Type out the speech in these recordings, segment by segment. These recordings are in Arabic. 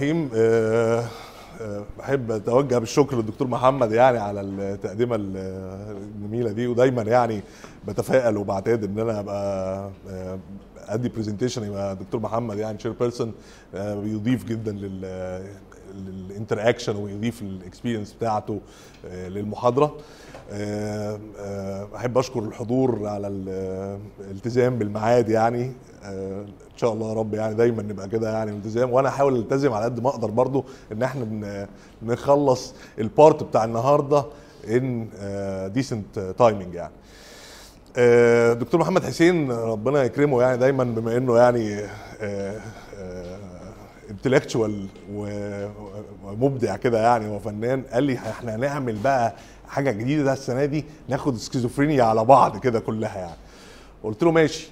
الرحيم آه، آه، بحب أتوجه بالشكر للدكتور محمد يعني على التقدمه الجميلة دي ودايما يعني بتفائل وبعتاد إن أنا أبقى آه، أدي presentation يبقى دكتور محمد يعني chairperson بيضيف جدا لل لل interaction ويضيف ال experience بتاعته آه، للمحاضرة. آه، آه، أحب أشكر الحضور على الالتزام بالميعاد يعني آه، شاء الله يا رب يعني دايما نبقى كده يعني التزام وأنا أحاول ألتزم على قد ما أقدر برضو إن إحنا نخلص ال part بتاع النهارده in decent timing يعني. آه، دكتور محمد حسين ربنا يكرمه يعني دايما بما إنه يعني intellectual ومبدع كده يعني وفنان قال لي إحنا هنعمل بقى حاجة جديدة ده السنة دي ناخد سكيزوفرينيا على بعض كده كلها يعني. قلت له ماشي.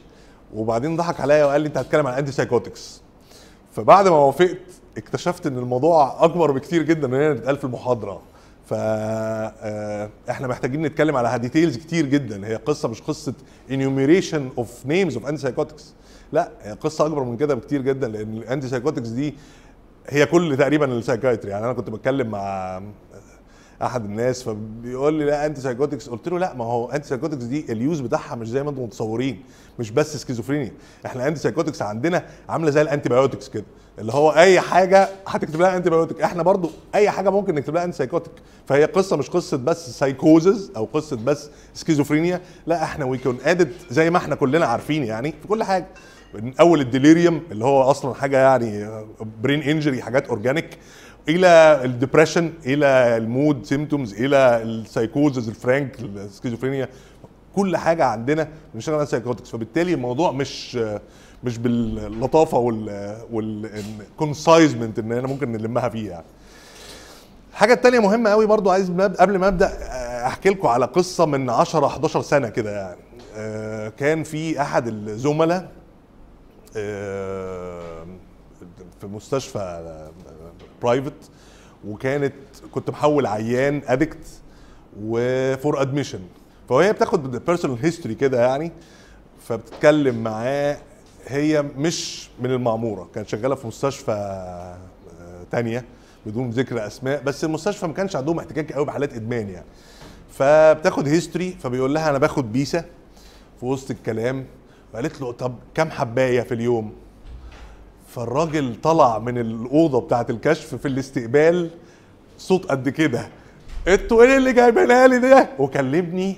وبعدين ضحك عليا وقال لي انت هتتكلم عن antipsychotics فبعد ما وافقت اكتشفت إن الموضوع أكبر بكتير جدا من اللي اتقال في المحاضرة. ف آه، إحنا محتاجين نتكلم على details كتير جدا. هي قصة مش قصة enumeration of names of antipsychotics لا هي قصة أكبر من كده بكتير جدا لأن ال antipsychotics دي هي كل تقريبا ال psychiatry يعني أنا كنت بتكلم مع أحد الناس فبيقول لي لا antipsychotics قلت له لا ما هو antipsychotics دي ال use بتاعها مش زي ما أنتم متصورين مش بس سكيزوفرينيا إحنا antipsychotics عندنا عاملة زي ال antibiotics كده اللي هو أي حاجة هتكتب لها antibiotic إحنا برضو أي حاجة ممكن نكتب لها antipsychotic فهي قصة مش قصة بس سايكوزز أو قصة بس سكيزوفرينيا لا إحنا we can add زي ما إحنا كلنا عارفين يعني في كل حاجة. من أول ال delirium اللي هو أصلا حاجة يعني brain injury حاجات organic إلى ال depression إلى ال mood symptoms إلى ال psychosis ال frank ال schizophrenia كل حاجة عندنا بنشتغل على psychotics فبالتالي الموضوع مش مش باللطافة وال وال conciseness إن أنا ممكن نلمها فيه يعني. الحاجة التانية مهمة قوي برضو عايز قبل ما أبدأ آه، أحكي لكم على قصة من 10 11 سنة كده يعني. آه، كان في أحد الزملاء آه، في مستشفى private وكانت كنت محول عيان addict و for admission فهي بتاخد personal history كده يعني فبتتكلم معاه هي مش من المعمورة. كانت شغالة في مستشفى آه، تانية بدون ذكر أسماء بس المستشفى ما كانش عندهم احتكاك قوي بحالات إدمان يعني. فبتاخد history فبيقول لها أنا باخد بيسة في وسط الكلام فقالت له طب كم حباية في اليوم؟ فالراجل طلع من الأوضة بتاعه الكشف في الاستقبال صوت قد كده. أنتوا إيه اللي جايبينها لي ده وكلمني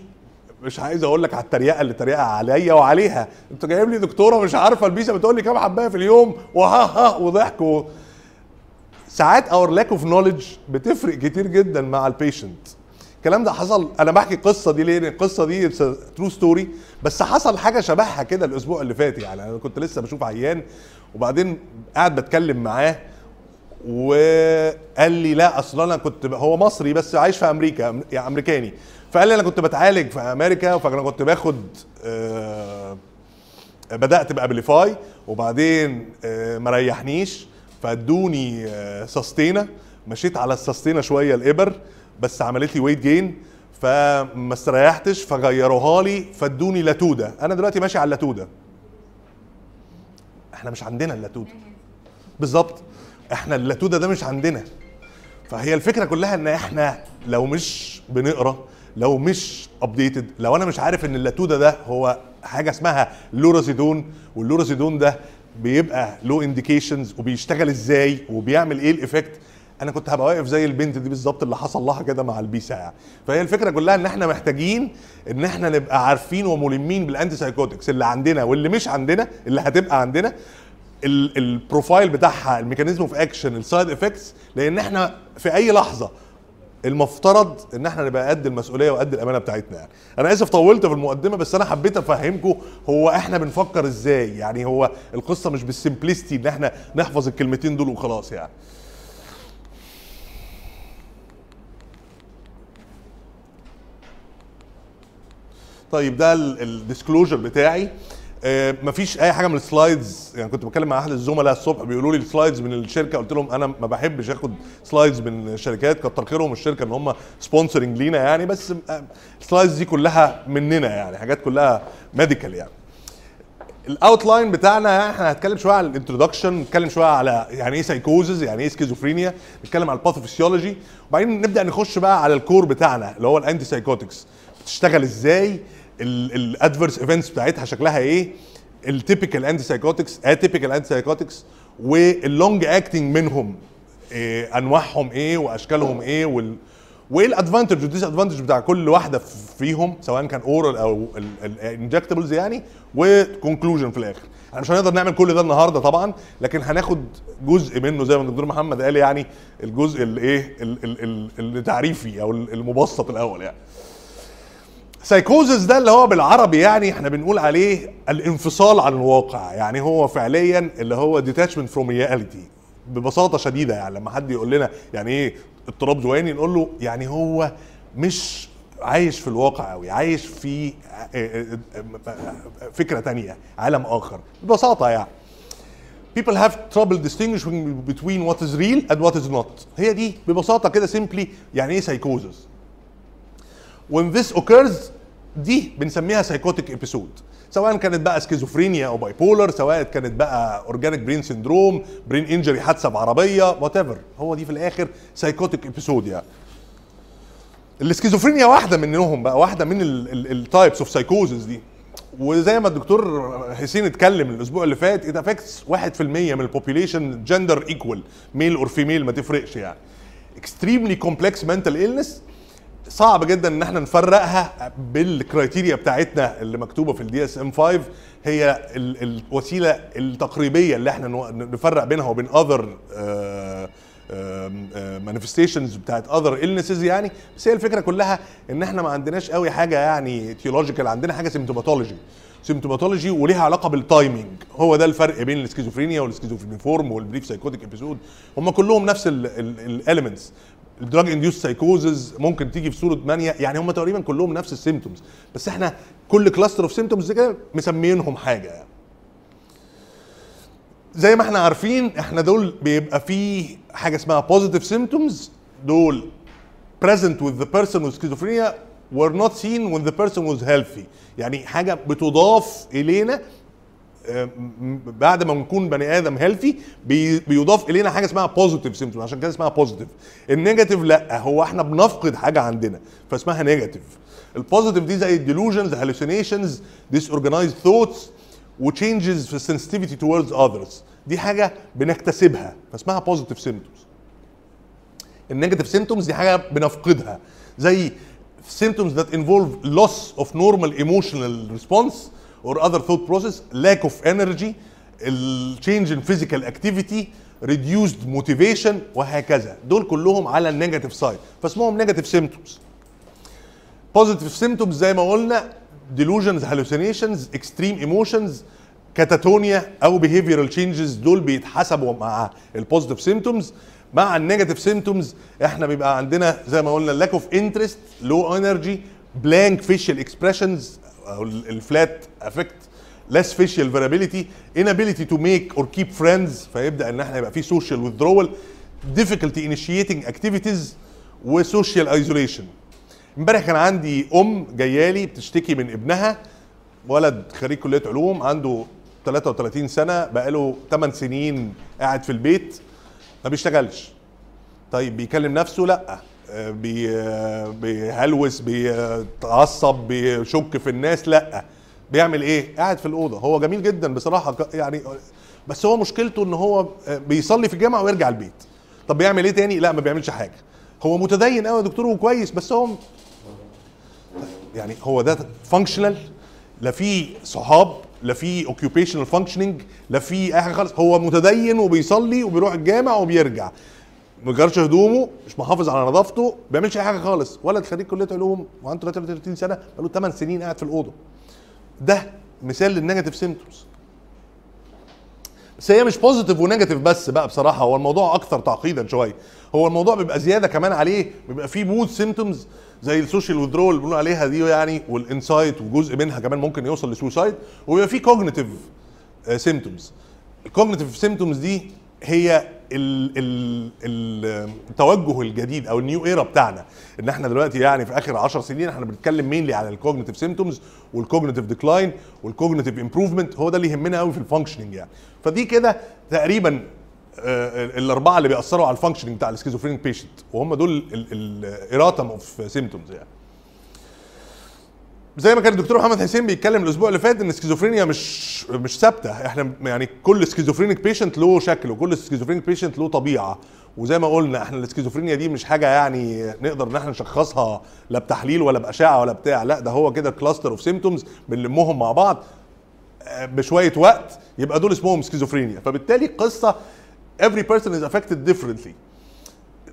مش عايز أقول لك على التريقة اللي تريقها عليا وعليها. انت جايب لي دكتورة مش عارفة البيسه بتقول لي كام حباية في اليوم. وها ها وضحك. ساعات our lack of knowledge بتفرق كتير جدا مع ال patient الكلام ده حصل أنا بحكي القصة دي ليه القصة دي true story بس حصل حاجة شبهها كده الأسبوع اللي فات يعني. أنا كنت لسه بشوف عيان وبعدين قاعد بتكلم معاه وقال لي لا أصل أنا كنت هو مصري بس عايش في أمريكا يعني أمريكاني. فقال لي أنا كنت بتعالج في أمريكا فأنا كنت باخد آه بدأت ب Abilify وبعدين آه، ما ريحنيش فادوني آه، Sustenna مشيت على ال Sustenna شوية الإبر بس عملت لي weight gain فما استريحتش فغيروها لي فادوني Latuda. أنا دلوقتي ماشي على ال Latuda. إحنا مش عندنا ال Latuda بالظبط. إحنا ال Latuda ده مش عندنا. فهي الفكرة كلها إن إحنا لو مش بنقرأ لو مش updated لو أنا مش عارف إن ال Latuda ده هو حاجة اسمها lurasidone وال lurasidone ده بيبقى له indications وبيشتغل إزاي وبيعمل إيه ال effect أنا كنت هبقى واقف زي البنت دي بالظبط اللي حصل لها كده مع البيسا يعني. فهي الفكرة كلها ان إحنا محتاجين ان إحنا نبقى عارفين وملمين بال antipsychotics اللي عندنا واللي مش عندنا اللي هتبقى عندنا ال- profile بتاعها ال mechanism of action ال side effects لأن إحنا في اي لحظة المفترض ان إحنا نبقى قد المسؤولية وقد الأمانة بتاعتنا يعني. أنا آسف طولت في المقدمة بس أنا حبيت افهمكم هو إحنا بنفكر إزاي يعني. هو القصة مش بال simplicity إن إحنا نحفظ الكلمتين دول وخلاص يعني. طيب ده ال disclosure بتاعي. آه، مفيش أي حاجة من ال slides يعني كنت بتكلم مع أحد الزملاء الصبح بيقولوا لي ال slides من الشركة. قلت لهم أنا ما بحبش آخد slides من الشركات. كتر خيرهم الشركة إن هم sponsoring لينا يعني بس آه، ال slides دي كلها مننا يعني حاجات كلها medical يعني. ال outline بتاعنا إحنا هنتكلم شوية على ال introduction نتكلم شوية على يعني إيه سايكوزز يعني إيه سكيزوفرينيا نتكلم على ال pathophysiology وبعدين نبدأ نخش بقى على ال core بتاعنا اللي هو ال antipsychotics بتشتغل إزاي؟ ال adverse events بتاعتها شكلها إيه؟ ال typical antipsychotics atypical antipsychotics وال long acting منهم. إيه أنواعهم إيه وأشكالهم إيه وال وايه ال advantage وال disadvantage بتاع كل واحدة فيهم سواء كان oral أو ال injectables يعني و conclusion في الآخر. إحنا مش هنقدر نعمل كل ده النهارده طبعا لكن هناخد جزء منه زي ما الدكتور محمد قال يعني الجزء الايه التعريفي أو المبسط الأول يعني. سايكوزس ده اللي هو بالعربي يعني إحنا بنقول عليه الانفصال عن الواقع. يعني هو فعليا اللي هو detachment from reality ببساطة شديدة يعني لما حد يقول لنا يعني إيه اضطراب ذهاني نقول له يعني هو مش عايش في الواقع قوي عايش في فكرة تانية عالم آخر. ببساطة يعني. People have trouble distinguishing between what is real and what is not. هي دي ببساطة كده simply يعني إيه psychosis when this occurs دي بنسميها psychotic episode. سواء كانت بقى سكيزوفرينيا أو bipolar سواء كانت بقى organic brain syndrome brain injury حادثة بعربية what هو دي في الآخر psychotic episode يعني. السكيزوفرينيا واحدة منهم بقى واحدة من ال types of psychosis دي. وزي ما الدكتور حسين اتكلم الأسبوع اللي فات it affects 1% من ال population gender equal male اور female ما تفرقش يعني. extremely complex mental illness صعب جدا إن إحنا نفرقها بال criteria بتاعتنا اللي مكتوبة في ال DSM 5 هي الوسيلة التقريبية اللي إحنا نفرق بينها وبين other manifestations بتاعت other illnesses يعني. بس هي الفكرة كلها إن إحنا ما عندناش قوي حاجة يعني etiological عندنا حاجة symptomatology symptomatology وليها علاقة بال timing هو ده الفرق بين ال schizophrenia وال schizophreniform وال brief psychotic episode هم كلهم نفس ال elements ال drug induced psychosis ممكن تيجي في صورة mania. يعني هم تقريبا كلهم نفس ال symptoms بس إحنا كل cluster of symptoms كده مسمينهم حاجة. يعني. زي ما إحنا عارفين إحنا دول بيبقى فيه حاجة اسمها positive symptoms دول present with the person with schizophrenia were not seen when the person was healthy. يعني حاجة بتضاف إلينا بعد ما نكون بني آدم healthy بيضاف إلينا حاجة اسمها positive symptom عشان كده اسمها positive ال negative لأ هو إحنا بنفقد حاجة عندنا فاسمها negative ال positive دي زي ال delusions hallucinations disorganized thoughts و changes في ال sensitivity towards others دي حاجة بنكتسبها فاسمها positive symptoms ال negative symptoms دي حاجة بنفقدها. زي symptoms that involve loss of normal emotional response or other thought process lack of energy change in physical activity reduced motivation وهكذا دول كلهم على ال negative side فاسمهم negative symptoms positive symptoms زي ما قلنا delusions hallucinations extreme emotions catatonia أو behavioral changes دول بيتحسبوا مع ال positive symptoms مع ال negative symptoms إحنا بيبقى عندنا زي ما قلنا lack of interest low energy blank facial expressions أو ال flat affect less facial variability inability to make or keep friends. فيبدأ إن إحنا يبقى في social withdrawal difficulty initiating activities و social isolation إمبارح كان عندي أم جاية لي بتشتكي من ابنها ولد خريج كلية علوم عنده 33 سنة بقاله 8 سنين قاعد في البيت ما بيشتغلش. طيب بيكلم نفسه لأ. بيهلوس بيتعصب بيشك في الناس لا. بيعمل إيه؟ قاعد في الأوضة. هو جميل جدا بصراحة يعني بس هو مشكلته إن هو بيصلي في الجامعة ويرجع البيت. طب بيعمل إيه تاني؟ لا ما بيعملش حاجة. هو متدين قوي يا دكتور وكويس بس هو يعني هو ده functional لا في صحاب لا في occupational functioning لا في أي حاجة خالص. هو متدين وبيصلي وبيروح الجامع وبيرجع. ما هدومه مش محافظ على نظافته ما بيعملش أي حاجة خالص. ولد خريج كلية علوم وعنده 33 سنة بقاله 8 سنين قاعد في الأوضة. ده مثال لل negative symptoms. بس هي مش positive و negative بس بقى بصراحة. هو الموضوع أكثر تعقيدا شوية. هو الموضوع بيبقى زيادة كمان عليه بيبقى فيه mood symptoms زي ال social withdrawal اللي بنقول عليها دي يعني وال insight وجزء منها كمان ممكن يوصل ل suicide وبيبقى فيه cognitive symptoms ال cognitive symptoms دي هي ال ال ال التوجه الجديد أو ال new era بتاعنا. إن إحنا دلوقتي يعني في آخر 10 سنين إحنا بنتكلم mainly على ال cognitive symptoms وال cognitive decline وال cognitive improvement هو ده اللي يهمنا قوي في ال functioning يعني. فدي كده تقريبا آه، الأربعة اللي بيأثروا على ال functioning بتاع ال schizophrenic patient وهم دول ال items of symptoms يعني. زي ما كان الدكتور محمد حسين بيتكلم الأسبوع اللي فات إن السكيزوفرينيا مش مش ثابتة. إحنا يعني كل schizophrenic patient له شكل وكل schizophrenic patient له طبيعة. وزي ما قلنا إحنا السكيزوفرينيا دي مش حاجة يعني نقدر إن إحنا نشخصها لا بتحليل ولا بأشعة ولا بتاع. لا ده هو كده cluster of symptoms بنلمهم مع بعض آه، بشوية وقت يبقى دول اسمهم سكيزوفرينيا. فبالتالي القصة every person is affected differently.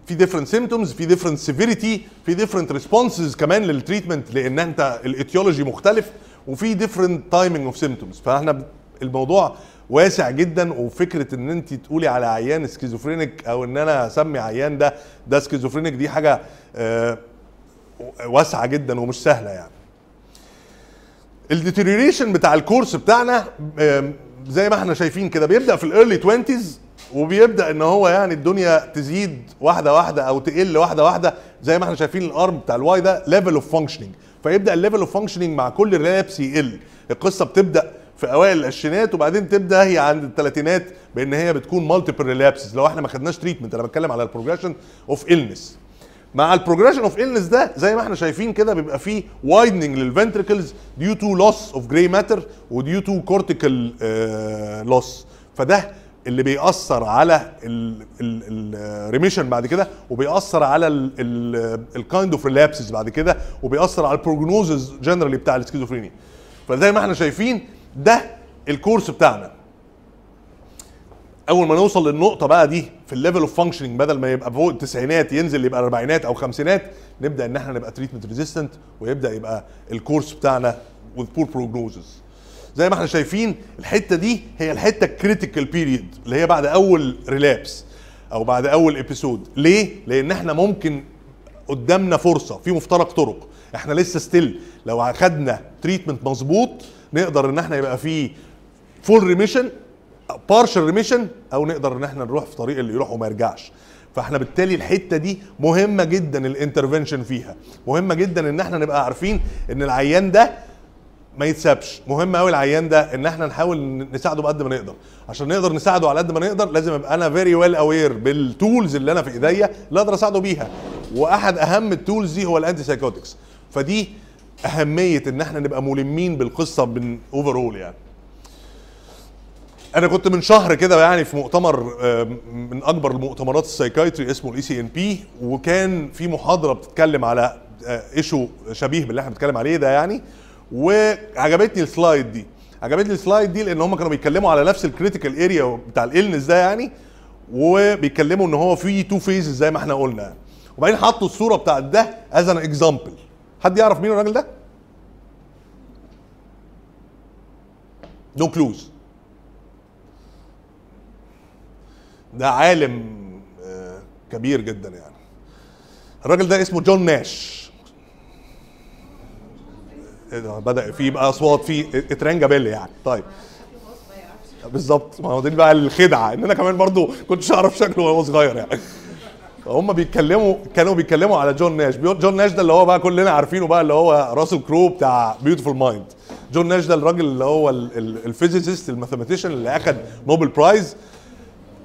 في different symptoms في different severity في different responses كمان لل treatment لأن أنت ال etiology مختلف وفي different timing of symptoms فإحنا الموضوع واسع جدا وفكرة إن أنت تقولي على عيان schizophrenic أو إن أنا أسمي عيان ده ده schizophrenic دي حاجة آه، واسعة جدا ومش سهلة يعني. ال deterioration بتاع ال course بتاعنا زي ما إحنا شايفين كده بيبدأ في ال early 20 وبيبدأ إن هو يعني الدنيا تزيد واحدة واحدة أو تقل واحدة واحدة زي ما إحنا شايفين ال arm بتاع ال Y ده level of functioning فيبدأ ال level of functioning مع كل relapse يقل. القصة بتبدأ في أوائل العشرينات وبعدين تبدأ هي عند الثلاثينات بإن هي بتكون multiple relapses لو إحنا ما خدناش treatment أنا بتكلم على ال progression of illness. مع ال progression of illness ده زي ما إحنا شايفين كده بيبقى فيه widening لل ventricles due to loss of gray matter و due to cortical uh, loss. فده اللي بيأثر على ال remission بعد كده وبيأثر على ال kind of relapses بعد كده وبيأثر على ال prognosis generally بتاع السكيزوفرينيا. فزي ما إحنا شايفين ده ال course بتاعنا. أول ما نوصل للنقطة بقى دي في ال level of functioning بدل ما يبقى فوق التسعينات ينزل يبقى اربعينات أو خمسينات نبدأ إن إحنا نبقى treatment resistant ويبدأ يبقى ال course بتاعنا with poor prognosis. زي ما إحنا شايفين الحتة دي هي الحتة ال critical period اللي هي بعد أول relapse أو بعد أول episode ليه؟ لأن إحنا ممكن قدامنا فرصة في مفترق طرق. إحنا لسه still لو أخدنا treatment مظبوط نقدر إن إحنا يبقى في full remission partial remission أو نقدر إن إحنا نروح في طريق اللي يروح وما يرجعش. فاحنا بالتالي الحتة دي مهمة جدا ال intervention فيها. مهمة جدا إن إحنا نبقى عارفين إن العيان ده ما يتسابش. مهم قوي العيان ده إن إحنا نحاول نساعده بقد ما نقدر. عشان نقدر نساعده على قد ما نقدر لازم أبقى أنا very well aware بال tools اللي أنا في إيديا اللي أقدر أساعده بيها. وأحد أهم ال tools دي هو ال antipsychotics فدي أهمية إن إحنا نبقى ملمين بالقصة من overall يعني. أنا كنت من شهر كده يعني في مؤتمر آه، من أكبر المؤتمرات ال psychiatry اسمه ال ECNP وكان في محاضرة بتتكلم على issue شبيه باللي إحنا بنتكلم عليه ده يعني. وعجبتني ال slide دي. عجبتني ال slide دي لأن هم كانوا بيتكلموا على نفس ال critical area بتاع ال illness ده يعني وبيتكلموا إن هو في two phases زي ما إحنا قلنا. وبعدين حطوا الصورة بتاعت ده as an example حد يعرف مين الراجل ده؟ no clues ده عالم آه، كبير جدا يعني. الراجل ده اسمه جون ناش بدأ في بقى أصوات في اترانجا بيل يعني. طيب. بالظبط. ما هو دي بقى الخدعة. إن أنا كمان برضو كنتش أعرف شكله وهو صغير يعني. هم بيتكلموا كانوا بيتكلموا على جون ناش. جون ناش ده اللي هو بقى كلنا عارفينه بقى اللي هو راسل كرو بتاع Beautiful Mind جون ناش ده الراجل اللي هو ال physicist ال mathematician اللي اخذ Nobel Prize.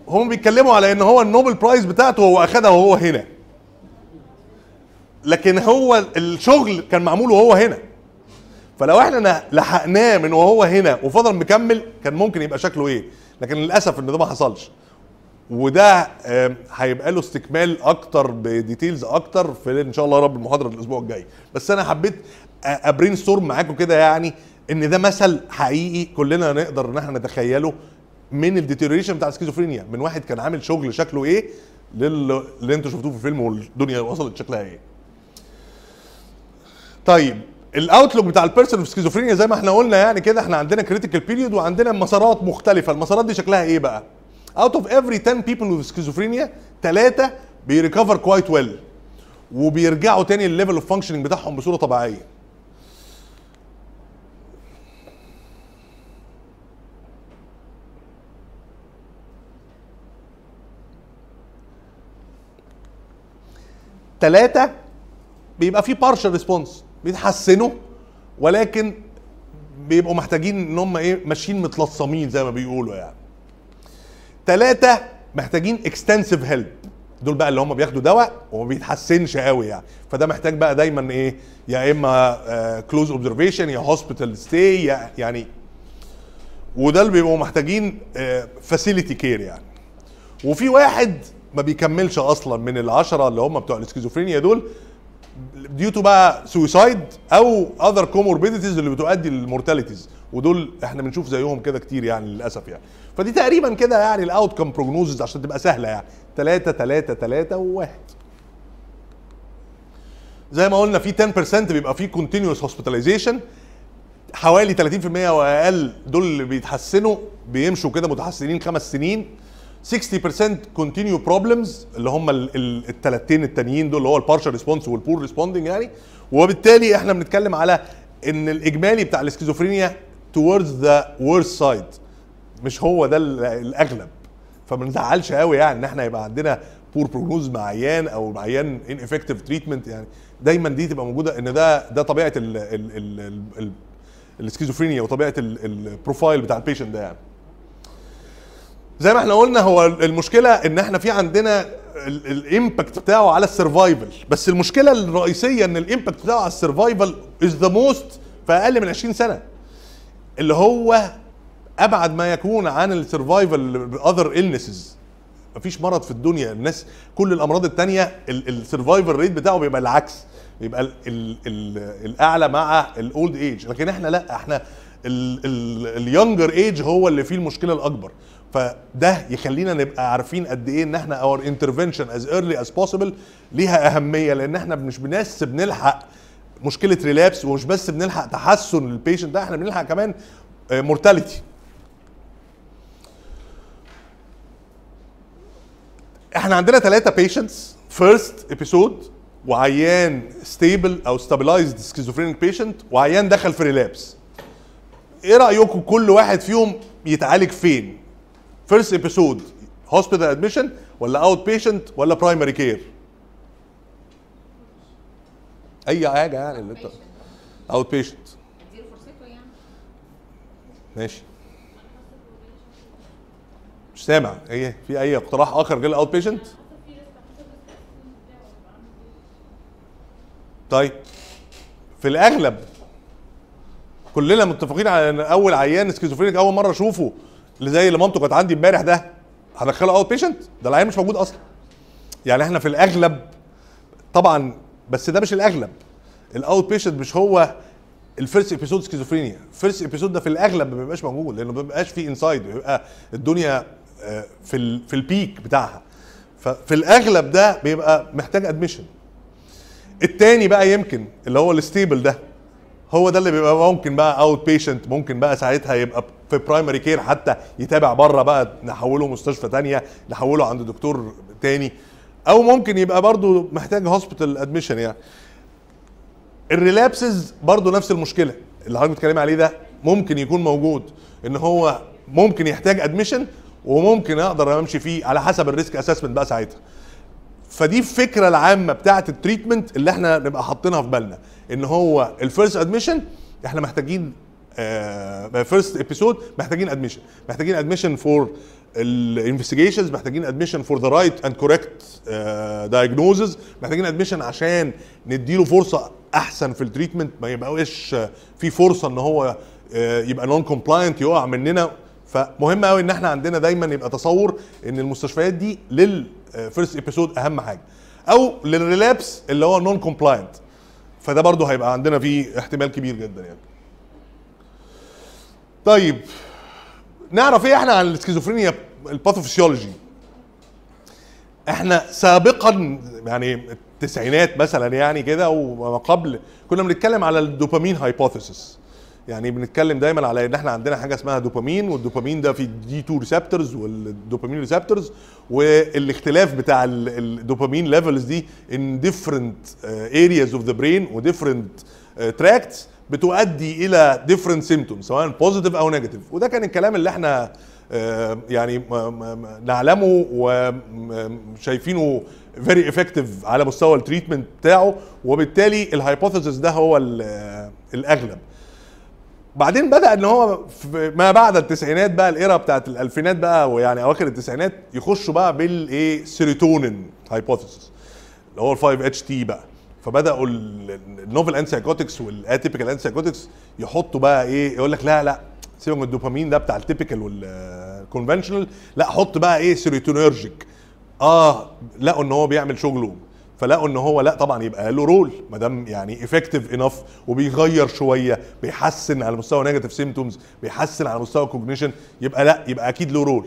هم بيتكلموا على إن هو ال Nobel Prize بتاعته هو أخدها وهو هنا. لكن هو الشغل كان معمول وهو هنا. فلو إحنا لحقناه من وهو هنا وفضل مكمل كان ممكن يبقى شكله إيه؟ لكن للأسف إن ده ما حصلش. وده هيبقى له استكمال أكتر ب details أكتر في إن شاء الله رب المحاضرة الأسبوع الجاي. بس أنا حبيت أ brainstorm معاكم كده يعني إن ده مثل حقيقي كلنا نقدر إن إحنا نتخيله من ال deterioration بتاع السكيزوفرينيا من واحد كان عامل شغل شكله إيه؟ لل- اللي أنتوا شفتوه في الفيلم والدنيا وصلت شكلها إيه. طيب ال outlook بتاع ال person في سكيزوفرينيا زي ما إحنا قلنا يعني كده إحنا عندنا critical period وعندنا مسارات مختلفة. المسارات دي شكلها إيه بقى؟ out of every 10 people with schizophrenia ثلاثة بي recover quite well وبيرجعوا تاني ال level of functioning بتاعهم بصورة طبيعية. ثلاثة بيبقى فيه partial response بيتحسنوا ولكن بيبقوا محتاجين إن هم إيه ماشيين متلصمين زي ما بيقولوا يعني. ثلاثة محتاجين extensive help دول بقى اللي هم بياخدوا دواء وما بيتحسنش قوي يعني. فده محتاج بقى دايما إيه يا إما close observation يا hospital stay يعني. وده اللي بيبقوا محتاجين facility care يعني. وفي واحد ما بيكملش أصلا من العشرة اللي هم بتوع الاسكيزوفرينيا دول due to بقى suicide أو other comorbidities اللي بتؤدي لل mortalities ودول إحنا بنشوف زيهم كده كتير يعني للأسف يعني. فدي تقريبا كده يعني ال outcome prognosis عشان تبقى سهلة يعني. 3 3 3 و1 زي ما قلنا في 10% بيبقى في continuous hospitalization حوالي 30% وأقل دول اللي بيتحسنوا بيمشوا كده متحسنين خمس سنين. 60% continue problems اللي هم الثلاثتين التانيين دول اللي هو ال partial response وال poor responding يعني. وبالتالي إحنا بنتكلم على إن الإجمالي بتاع ال schizophrenia towards the worst side مش هو ده الأغلب. فما نزعلش قوي يعني إن إحنا يبقى عندنا poor prognosis مع عيان أو مع عيان ineffective treatment يعني. دايما دي تبقى موجودة إن ده ده طبيعة ال ال ال ال الاسكيزوفرينيا وطبيعة ال profile بتاع ال patient ده يعني. زي ما إحنا قلنا هو المشكلة إن إحنا في عندنا ال impact بتاعه على ال survival بس المشكلة الرئيسية إن ال impact بتاعه على ال survival is the most في أقل من 20 سنة. اللي هو أبعد ما يكون عن ال survival ب other illnesses مفيش مرض في الدنيا. الناس كل الأمراض التانية ال survival rate بتاعه بيبقى العكس. بيبقى ال ال ال الأعلى مع ال old age لكن إحنا لا إحنا ال younger age هو اللي فيه المشكلة الأكبر. فده يخلينا نبقى عارفين قد إيه إن إحنا our intervention as early as possible ليها أهمية. لأن إحنا مش بنس بنلحق مشكلة relapse ومش بس بنلحق تحسن لل patient ده إحنا بنلحق كمان mortality إحنا عندنا ثلاثة patients first episode وعيان stable أو stabilized schizophrenic patient وعيان دخل في relapse إيه رأيكم كل واحد فيهم يتعالج فين؟ first episode hospital admission ولا outpatient ولا primary care أي حاجة يعني اللي انت outpatient يعني. ماشي. مش سامع. إيه؟ في أي اقتراح آخر غير ال outpatient طيب. في الأغلب كلنا متفقين على إن أول عيان schizophrenic أول مرة أشوفه زي اللي مامته كانت عندي امبارح ده هدخله outpatient ده العيان مش موجود أصلا. يعني إحنا في الأغلب طبعا بس ده مش الأغلب. ال outpatient مش هو ال first episode schizophrenia ال first episode ده في الأغلب ما بيبقاش موجود لأنه ما بيبقاش فيه insight بيبقى الدنيا آه، في في ال peak بتاعها. ففي الأغلب ده بيبقى محتاج admission التاني بقى يمكن اللي هو ال stable ده. هو ده اللي بيبقى ممكن بقى outpatient ممكن بقى ساعتها يبقى في primary care حتى يتابع بره بقى نحوله مستشفى تانية نحوله عند دكتور تاني. أو ممكن يبقى برضو محتاج hospital admission يعني. ال relapses برضو نفس المشكلة اللي حضرتك بتتكلمي عليه ده ممكن يكون موجود إن هو ممكن يحتاج admission وممكن أقدر أمشي فيه على حسب ال risk assessment بقى ساعتها. فدي الفكرة العامة بتاعة ال treatment اللي إحنا نبقى حاطينها في بالنا. إن هو ال first admission إحنا محتاجين first episode محتاجين admission محتاجين admission for ال investigations محتاجين admission for the right and correct diagnosis محتاجين admission عشان نديله فرصة أحسن في ال treatment ما يبقاش آه، في فرصة إن هو آه، يبقى non-compliant يقع مننا. فمهم قوي إن إحنا عندنا دايما يبقى تصور إن المستشفيات دي لل first episode أهم حاجة. أو لل relapse اللي هو non-compliant فده برضو هيبقى عندنا فيه احتمال كبير جدا يعني. طيب نعرف إيه إحنا عن ال schizophrenia ال pathophysiology إحنا سابقا يعني التسعينات مثلا يعني كده وما قبل كنا بنتكلم على ال dopamine hypothesis يعني بنتكلم دايما على إن إحنا عندنا حاجة اسمها dopamine وال dopamine ده في D2 receptors وال dopamine receptors والاختلاف بتاع ال- ال dopamine levels دي in different areas of the brain و different tracts بتؤدي إلى different symptoms سواء positive أو negative وده كان الكلام اللي إحنا آه، يعني نعلمه وشايفينه very effective على مستوى ال treatment بتاعه وبالتالي ال hypothesis ده هو ال- الأغلب. بعدين بدأ إن هو ما بعد التسعينات بقى ال era بتاعت الألفينات بقى ويعني أواخر التسعينات يخشوا بقى بالإيه؟ serotonin hypothesis اللي هو ال 5 اتش تي بقى. فبدأوا ال- ال novel antipsychotics وال atypical antipsychotics يحطوا بقى إيه؟ يقول لك لا لا سيبك من الدوبامين ده بتاع ال typical وال conventional لا حط بقى إيه؟ serotonergic آه لقوا إن هو بيعمل شغله. فلقوا إن هو لا طبعا يبقى له role. ما دام يعني effective enough وبيغير شوية بيحسن على مستوى negative symptoms بيحسن على مستوى cognition يبقى لا يبقى أكيد له role.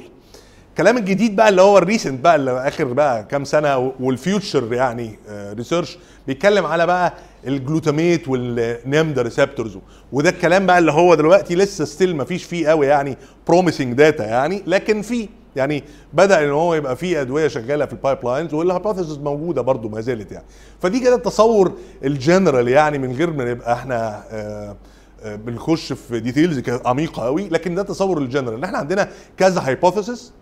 الكلام الجديد بقى اللي هو ال recent بقى اللي آخر بقى كام سنة وال future يعني research بيتكلم على بقى ال glutamate وال NMDA receptors وده الكلام بقى اللي هو دلوقتي لسه still ما فيش فيه قوي يعني promising data يعني لكن فيه. يعني بدأ إن هو يبقى فيه أدوية شغالة في ال pipelines وال hypothesis موجودة برضو ما زالت يعني. فدي كده التصور الجنرال يعني من غير ما نبقى إحنا آه آه، بنخش في details عميقة قوي لكن ده تصور الجنرال ان إحنا عندنا كذا hypotheses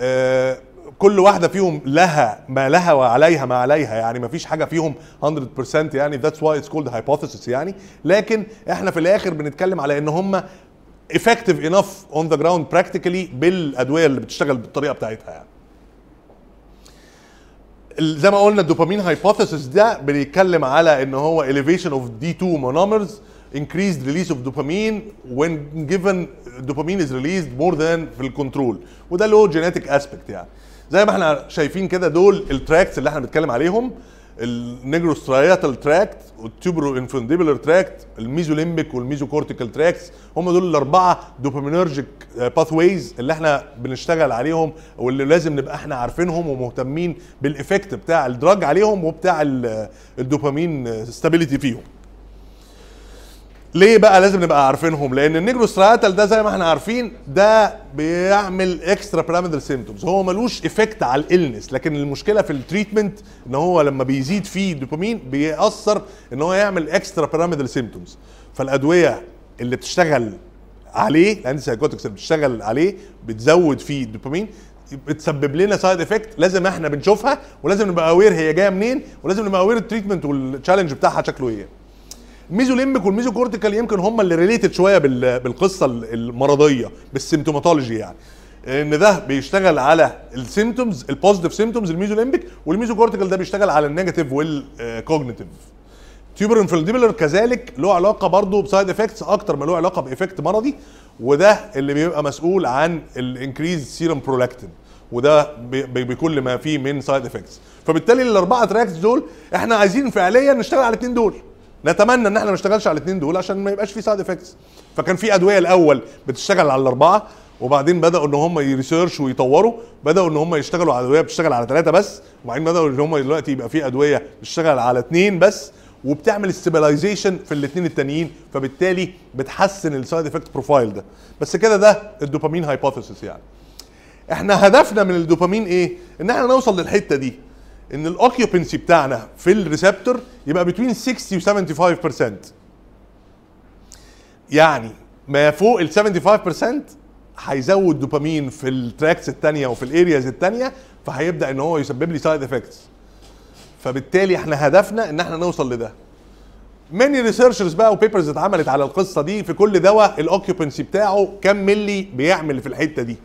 آه، كل واحدة فيهم لها ما لها وعليها ما عليها يعني ما فيش حاجة فيهم 100% يعني that's why it's called hypothesis يعني. لكن إحنا في الآخر بنتكلم على إن هم effective enough on the ground practically بالأدوية اللي بتشتغل بالطريقة بتاعتها يعني. زي ما قلنا ال dopamine hypothesis ده بيتكلم على إن هو elevation of D2 monomers increased release of dopamine when given dopamine is released more than في ال control وده له genetic aspect يعني. زي ما إحنا شايفين كده دول ال tracts اللي إحنا بنتكلم عليهم. ال nigrostriatal tract وال tuberoinfundibular tract ال mesolimbic وال mesocortical tracts هم دول الأربعة dopaminergic pathways اللي إحنا بنشتغل عليهم واللي لازم نبقى إحنا عارفينهم ومهتمين بال effect بتاع ال drug عليهم وبتاع ال- ال dopamine stability فيهم. ليه بقى لازم نبقى عارفينهم؟ لأن ال nigrostriatal ده زي ما إحنا عارفين ده بيعمل extrapyramidal symptoms هو ملوش effect على ال illness لكن المشكلة في ال treatment إن هو لما بيزيد فيه دوبامين بيأثر إن هو يعمل extrapyramidal symptoms فالأدوية اللي بتشتغل عليه ال antipsychotics اللي بتشتغل عليه بتزود فيه الدوبامين بتسبب لنا side effect لازم إحنا بنشوفها ولازم نبقى aware هي جاية منين ولازم نبقى aware ال treatment وال challenge بتاعها شكله إيه. ال mesolimbic وال mesocortical يمكن هم اللي related شوية بال- بالقصة المرضية بال symptomatology يعني. إن ده بيشتغل على السيمتومز البوزيتيف سيمتومز الميزوليمبيك والميزوكورتيكال ده بيشتغل على ال negative وال cognitive tuberoinfundibular كذلك له علاقة برضه ب side effects أكتر ما له علاقة ب effect مرضي وده اللي بيبقى مسؤول عن ال increase serum prolactin وده بكل ما فيه من side effects فبالتالي الأربعة tracts دول إحنا عايزين فعليا نشتغل على الاثنين دول. نتمنى إن إحنا ما نشتغلش على الاثنين دول عشان ما يبقاش في side effects فكان في أدوية الأول بتشتغل على الأربعة وبعدين بدأوا إن هم ي research ويطوروا بدأوا إن هم يشتغلوا على أدوية بتشتغل على ثلاثة بس وبعدين بدأوا إن هم دلوقتي يبقى في أدوية بتشتغل على اثنين بس وبتعمل stabilization في الاثنين التانيين فبالتالي بتحسن ال side effect profile ده. بس كده ده ال dopamine hypothesis يعني. إحنا هدفنا من الدوبامين إيه؟ إن إحنا نوصل للحتة دي. إن ال occupancy بتاعنا في ال receptor يبقى بين 60 و 75% يعني ما فوق ال 75% هيزود دوبامين في ال tracts الثانية وفي ال areas الثانية فهيبدأ إن هو يسبب لي side effects فبالتالي إحنا هدفنا إن إحنا نوصل لده. many researches بقى و papers اتعملت على القصة دي في كل دواء ال occupancy بتاعه كم ملي بيعمل في الحتة دي.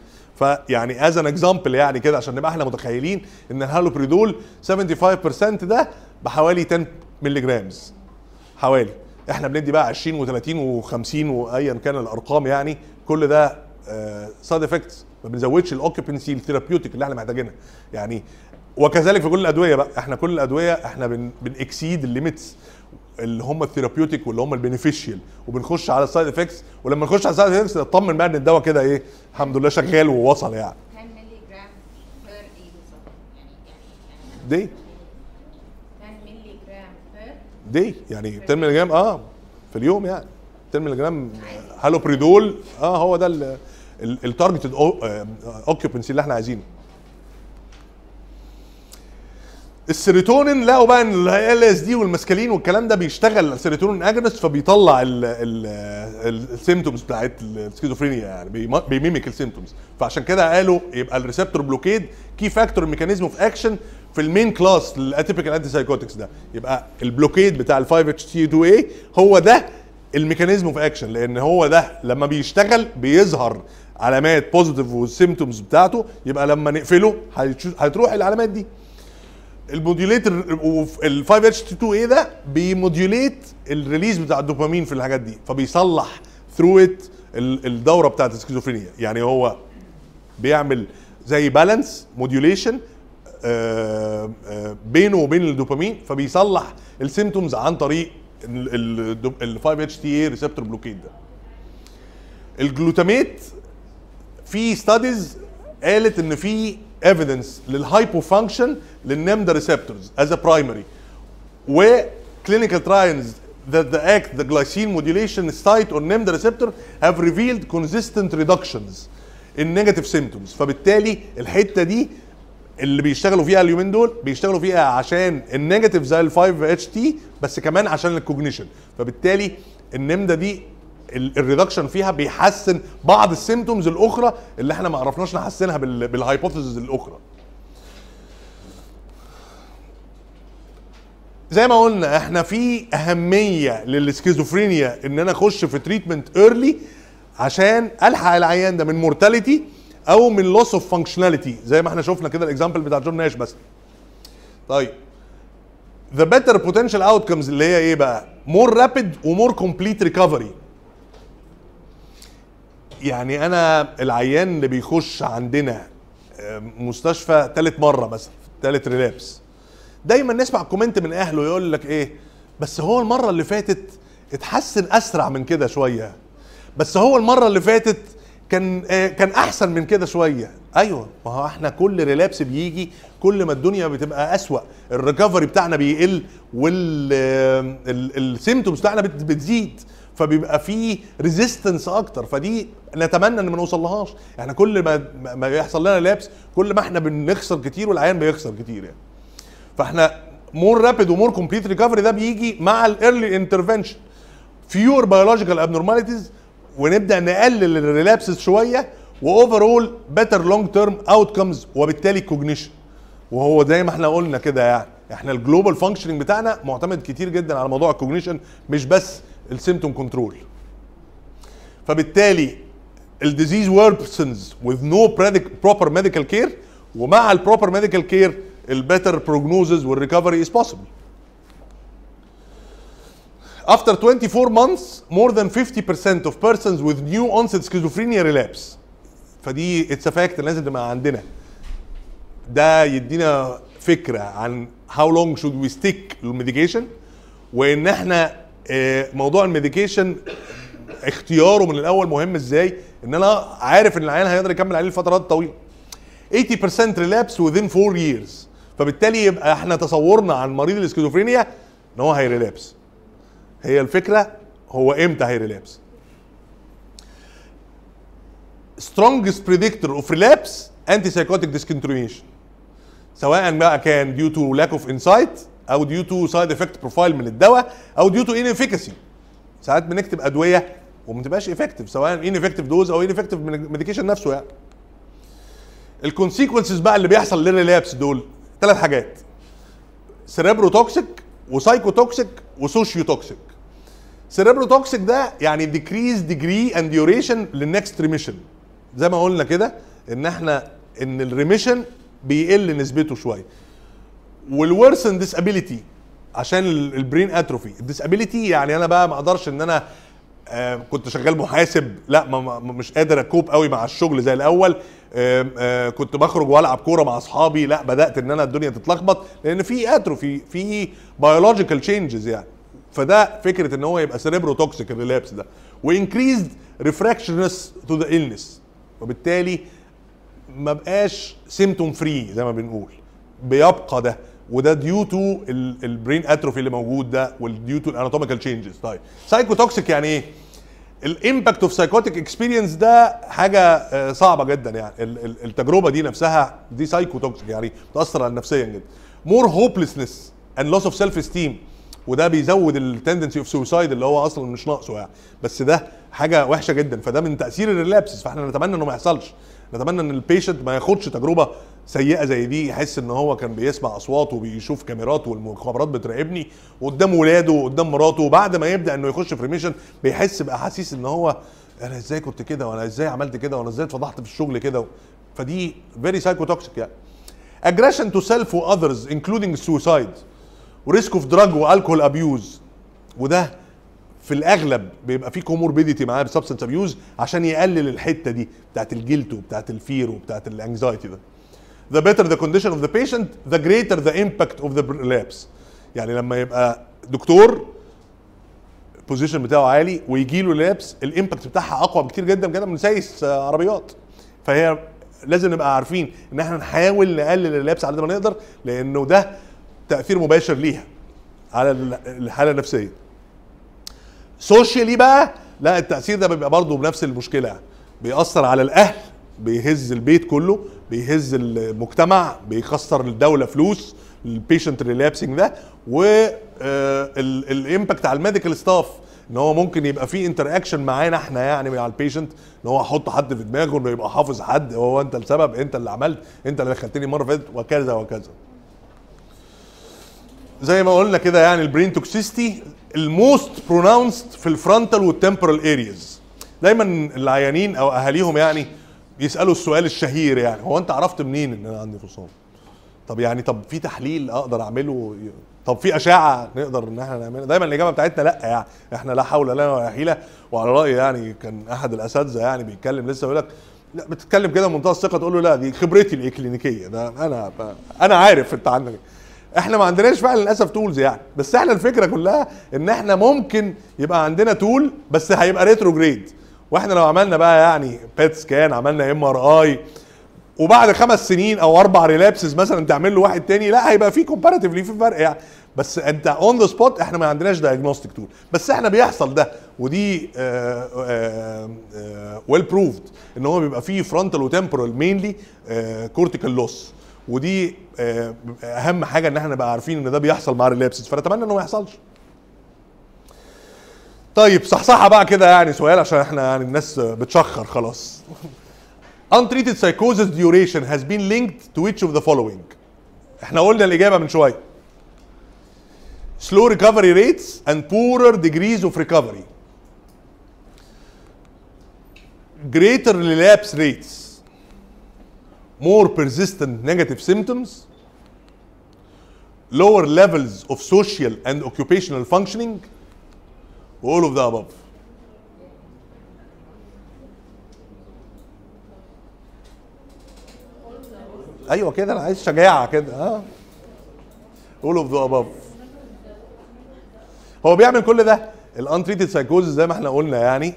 فيعني as an example يعني كده عشان نبقى إحنا متخيلين إن الهالوبريدول 75% ده بحوالي 10 milligrams حوالي. إحنا بندي بقى 20 و30 و50 وايا كان الأرقام يعني. كل ده side effects ما بنزودش ال occupancy ال therapeutic اللي إحنا محتاجينها. يعني وكذلك في كل الأدوية بقى. إحنا كل الأدوية إحنا بن بن exceed ال limits اللي هم ال therapeutic واللي هم ال beneficial وبنخش على ال side effects ولما نخش على ال side effects نطمن بقى إن الدواء كده إيه الحمد لله شغال ووصل يعني. 10 مللي جرام per إيه بالظبط. يعني يعني دي يعني 10 مللي جرام per دي يعني 10 مللي جرام آه في اليوم يعني. 10 مللي جرام هالوبريدول آه هو ده ال targeted occupancy اللي إحنا عايزينه. السيروتونين لقوا بقى ان LSD وال mescaline والكلام ده بيشتغل السيروتونين agonist فبيطلع ال symptoms بتاعت السكيزوفرينيا يعني بيم- بي mimic ال symptoms فعشان كده قالوا يبقى ال receptor blockade key factor mechanism of action في ال main class لل atypical antipsychotics ده. يبقى ال blockade بتاع ال 5 HT 2 A هو ده ال mechanism of action لأن هو ده لما بيشتغل بيظهر علامات positive وال symptoms بتاعته يبقى لما نقفله هتروح العلامات دي. ال modulator ال 5 HT 2 A ده بي modulate ال release بتاع الدوبامين في الحاجات دي فبيصلح throughout الدورة بتاعت السكيزوفرينيا. يعني هو بيعمل زي balance modulation بينه وبين الدوبامين فبيصلح ال symptoms عن طريق ال 5 HT A receptor blockade ده. ال glutamate في studies قالت إن في evidence لل hypofunction لل NMDA receptors as a primary و clinical trials that act at the glycine modulation site on NMDA receptor have revealed consistent reductions in negative symptoms. فبالتالي الحتة دي اللي بيشتغلوا فيها اليومين دول بيشتغلوا فيها عشان ال negative زي ال 5 HT بس كمان عشان ال cognition فبالتالي ال NMDA دي ال reduction فيها بيحسن بعض ال symptoms الأخرى اللي إحنا ما عرفناش نحسنها بال- بال hypothesis الأخرى. زي ما قلنا إحنا في أهمية للسكيزوفرينيا إن أنا أخش في treatment early عشان ألحق العيان ده من mortality أو من loss of functionality زي ما إحنا شفنا كده ال example بتاع جون ناش بس طيب the better potential outcomes اللي هي إيه بقى؟ more rapid و more complete recovery يعني أنا العيان اللي بيخش عندنا آه، مستشفى ثالث مرة مثلا ثالث relapse دايما نسمع comment من أهله يقول لك إيه بس هو المرة اللي فاتت اتحسن أسرع من كده شوية. بس هو المرة اللي فاتت كان آه كان أحسن من كده شوية. أيوه ما هو إحنا كل relapse بيجي كل ما الدنيا بتبقى أسوأ. ال recovery بتاعنا بيقل وال symptoms بتاعنا بت- بتزيد. فبيبقى في resistance أكتر. فدي نتمنى إن ما نوصلهاش. إحنا كل ما ما يحصل لنا relapse كل ما إحنا بنخسر كتير والعيان بيخسر كتير يعني. فإحنا more rapid و more complete recovery ده بيجي مع ال early intervention fewer biological abnormalities ونبدأ نقلل ال relapses شوية و overall better long term outcomes وبالتالي cognition وهو زي ما إحنا قلنا كده يعني. إحنا ال global functioning بتاعنا معتمد كتير جدا على موضوع ال cognition مش بس ال symptom control فبالتالي ال disease with no predic- proper medical care ومع ال proper medical care ال better prognosis وال recovery is possible After 24 months, more than 50% of persons with new onset schizophrenia relapse. فدي it's fact لازم تبقى عندنا. ده يدينا فكره عن how long should we stick لل medication وان إحنا آه، موضوع ال medication اختياره من الأول مهم إزاي؟ إن أنا عارف إن العيان هيقدر يكمل عليه لفترات طويله 80% relapse within 4 years. فبالتالي يبقى إحنا تصورنا عن مريض الإسكيزوفرينيا إن هو هي relapse. هي الفكرة هو إمتى هي relapse؟ strongest predictor of relapse antipsychotic discontinuation. سواء بقى كان due to lack of insight أو due to side effect profile من الدواء أو due to inefficacy. ساعات بنكتب أدوية وما تبقاش effective سواء ineffective dose أو ineffective من ال medication نفسه يعني. ال consequences بقى اللي بيحصل لل relapse دول ثلاث حاجات cerebrotoxic و psychotoxic و sociotoxic cerebrotoxic ده يعني decrease degree and duration لل next remission زي ما قلنا كده إن إحنا إن ال remission بيقل نسبته شوية. وال worsen disability عشان ال- ال brain atrophy ال disability يعني أنا بقى ما أقدرش إن أنا كنت شغال محاسب. لا ما مش قادر أ cope قوي مع الشغل زي الأول. كنت بخرج وألعب كورة مع أصحابي. لا بدأت إن أنا الدنيا تتلخبط لأن في atrophy في biological changes يعني. فده فكرة إن هو يبقى cerebrotoxic ال relapse ده. و increased refractoriness to the illness. وبالتالي ما بقاش symptom free زي ما بنقول. بيبقى ده. وده due to ال brain atrophy اللي موجود ده وال due to ال anatomical changes طيب psychotoxic يعني إيه؟ ال impact of psychotic experience ده حاجة آه، صعبة جدا يعني. ال- ال- التجربة دي نفسها دي psychotoxic يعني بتأثر على نفسيا جدا. more hopelessness and loss of self esteem وده بيزود ال tendency of suicide اللي هو أصلا مش ناقصه يعني. بس ده حاجة وحشة جدا. فده من تأثير ال relapses فإحنا نتمنى إنه ما يحصلش. نتمنى إن ال patient ما ياخدش تجربة سيئة زي دي يحس إن هو كان بيسمع اصوات وبيشوف كاميرات والمخابرات بتراقبني قدام ولاده وقدام مراته. وبعد ما يبدأ إنه يخش في remission بيحس بأحاسيس إن هو أنا إزاي كنت كده؟ وأنا إزاي عملت كده؟ وأنا إزاي اتفضحت في الشغل كده؟ فدي very psychotoxic يعني. Aggression to self و including suicide. و risk of drug والكحول abuse وده في الأغلب بيبقى فيه comorbidity معاه ب substance abuse عشان يقلل الحتة دي بتاعت ال guilt وبتاعت ال fear وبتاعت ال anxiety ده. The better the condition of the patient the greater the impact of the relapse. يعني لما يبقى دكتور ال position بتاعه عالي ويجي له relapse ال impact بتاعها أقوى بكتير جدا جدا من سايس آه، عربيات. فهي لازم نبقى عارفين إن إحنا نحاول نقلل ال relapse على قد ما نقدر لأنه ده تأثير مباشر ليها على ال- الحالة النفسية. socially بقى لا التأثير ده بيبقى برضه بنفس المشكلة. بيأثر على الأهل بيهز البيت كله. بيهز المجتمع بيخسر الدولة فلوس ال patient relapsing ده وال impact على ال medical staff إن هو ممكن يبقى في interaction معانا إحنا يعني مع ال patient إن هو أحط حد في دماغه إنه يبقى حافظ حد هو أنت السبب أنت اللي عملت أنت اللي دخلتني المره فاتت وكذا وكذا. زي ما قلنا كده يعني ال brain toxicity ال most pronounced في ال frontal وال temporal areas دايما العيانين أو أهاليهم يعني يسالوا السؤال الشهير يعني. هو أنت عرفت منين إن أنا عندي فصام؟ طب يعني طب في تحليل أقدر أعمله؟ طب في أشعة نقدر إن إحنا نعملها؟ دايما الإجابة بتاعتنا لأ يعني. إحنا لا حول لنا ولا حيلة. وعلى رأي يعني كان أحد الأساتذة يعني بيتكلم لسه يقول لك لا بتتكلم كده بمنتهى الثقة تقول له لا دي خبرتي الإكلينيكية. ده أنا أنا عارف أنت عندك. إحنا ما عندناش فعلا للأسف tools يعني. بس إحنا الفكرة كلها إن إحنا ممكن يبقى عندنا tool بس هيبقى retrograde وإحنا لو عملنا بقى يعني PET scan عملنا MRI وبعد خمس سنين أو أربع relapses مثلا تعمل له واحد تاني لا هيبقى في comparatively في فرق يعني. بس أنت on the spot إحنا ما عندناش diagnostic tool بس إحنا بيحصل ده ودي well proved إن هو بيبقى فيه frontal و temporal mainly cortical loss ودي آه، أهم حاجة إن إحنا نبقى عارفين إن ده بيحصل مع ال relapses فنتمنى إنه ما يحصلش. طيب صحصحه بقى كده يعني سؤال عشان إحنا يعني الناس بتشخر خلاص untreated psychosis duration has been linked to which of the following إحنا قلنا الاجابه من شوية slow recovery rates and poorer degrees of recovery greater relapse rates more persistent negative symptoms lower levels of social and occupational functioning all of the above أيوه كده أنا عايز شجاعة كده آه all of the above هو بيعمل كل ده؟ ال untreated psychosis زي ما إحنا قلنا يعني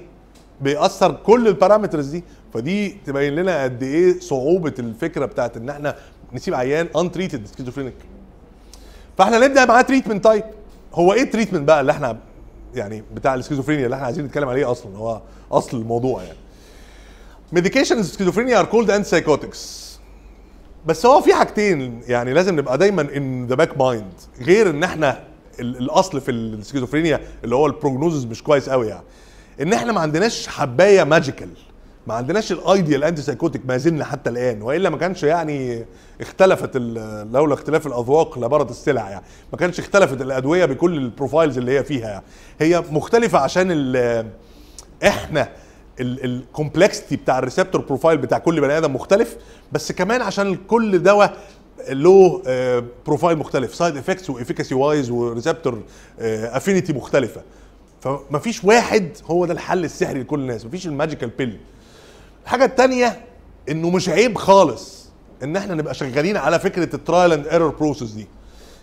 بيأثر كل ال parameters دي فدي تبين لنا قد إيه صعوبة الفكرة بتاعت إن إحنا نسيب عيان untreated schizophrenic فإحنا نبدأ معاه treatment طيب هو إيه ال treatment بقى اللي إحنا يعني بتاع السكيزوفرينيا اللي إحنا عايزين نتكلم عليه أصلا هو أصل الموضوع يعني. Medications schizophrenia are called antipsychotics بس هو في حاجتين يعني لازم نبقى دايما in the back mind غير إن إحنا ال- الأصل في السكيزوفرينيا اللي هو ال prognosis مش كويس قوي يعني. إن إحنا ما عندناش حباية magical ما عندناش ال ideal antipsychotic ما زلنا حتى الآن وإلا ما كانش يعني اختلفت لولا اختلاف الأذواق لبارت السلع يعني. ما كانش اختلفت الأدوية بكل ال profiles اللي هي فيها يعني. هي مختلفة عشان إحنا ال complexity بتاع ال receptor profile بتاع كل بني آدم مختلف بس كمان عشان كل دواء له آه، profile مختلف. side effects و efficacy wise و receptor affinity مختلفة. فمفيش واحد هو ده الحل السحري لكل الناس. مفيش ال magical pill الحاجة الثانية إنه مش عيب خالص إن إحنا نبقى شغالين على فكرة ال trial and error process دي.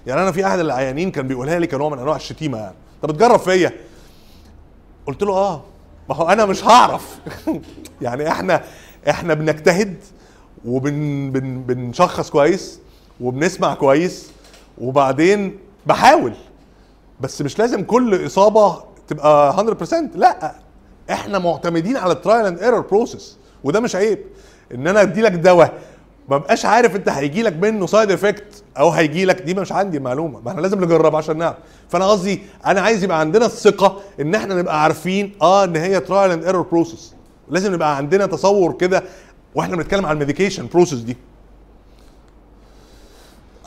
يعني أنا في أحد العيانين كان بيقولها لي كنوع من أنواع الشتيمة يعني. طب بتجرب فيا. قلت له آه. ما هو أنا مش هعرف. يعني إحنا إحنا بنجتهد وبن بن كويس وبنسمع كويس وبعدين بحاول. بس مش لازم كل إصابة تبقى 100% لأ إحنا معتمدين على ال trial and error process وده مش عيب. إن أنا أدي لك دواء ما بقاش عارف أنت هيجي لك منه side effect أو هيجي لك دي مش عندي المعلومة. ما إحنا لازم نجرب عشان نعرف. فأنا قصدي أنا عايز يبقى عندنا الثقة إن إحنا نبقى عارفين آه إن هي trial and error process لازم نبقى عندنا تصور كده وإحنا بنتكلم عن ال medication process دي.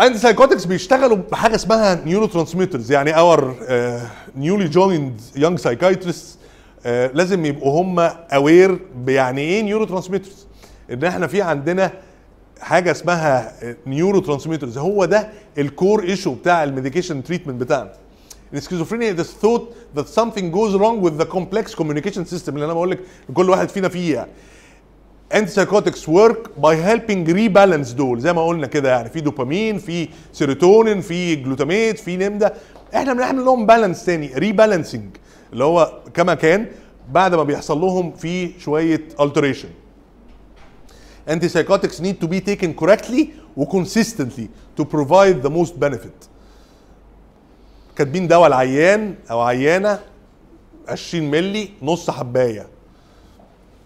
antipsychotics بيشتغلوا بحاجة اسمها neurotransmitters يعني our newly joined young psychiatrist لازم يبقوا هم aware ب يعني إيه neurotransmitters إن إحنا في عندنا حاجة اسمها neurotransmitters هو ده ال core issue بتاع ال medication treatment بتاعنا. ال schizophrenia is thought that something goes wrong with the complex communication system. اللي أنا بقول لك كل واحد فينا فيه يعني. antipsychotics work by helping rebalance دول. زي ما قلنا كده يعني. في دوبامين في سيروتونين في glutamate في NMDA إحنا بنعمل لهم balance تاني. rebalancing اللي هو كما كان بعد ما بيحصل لهم في شوية alteration. Antipsychotics need to be taken correctly وconsistently to provide the most benefit. كاتبين دواء العيان أو عيانة 20 ملي نص حباية.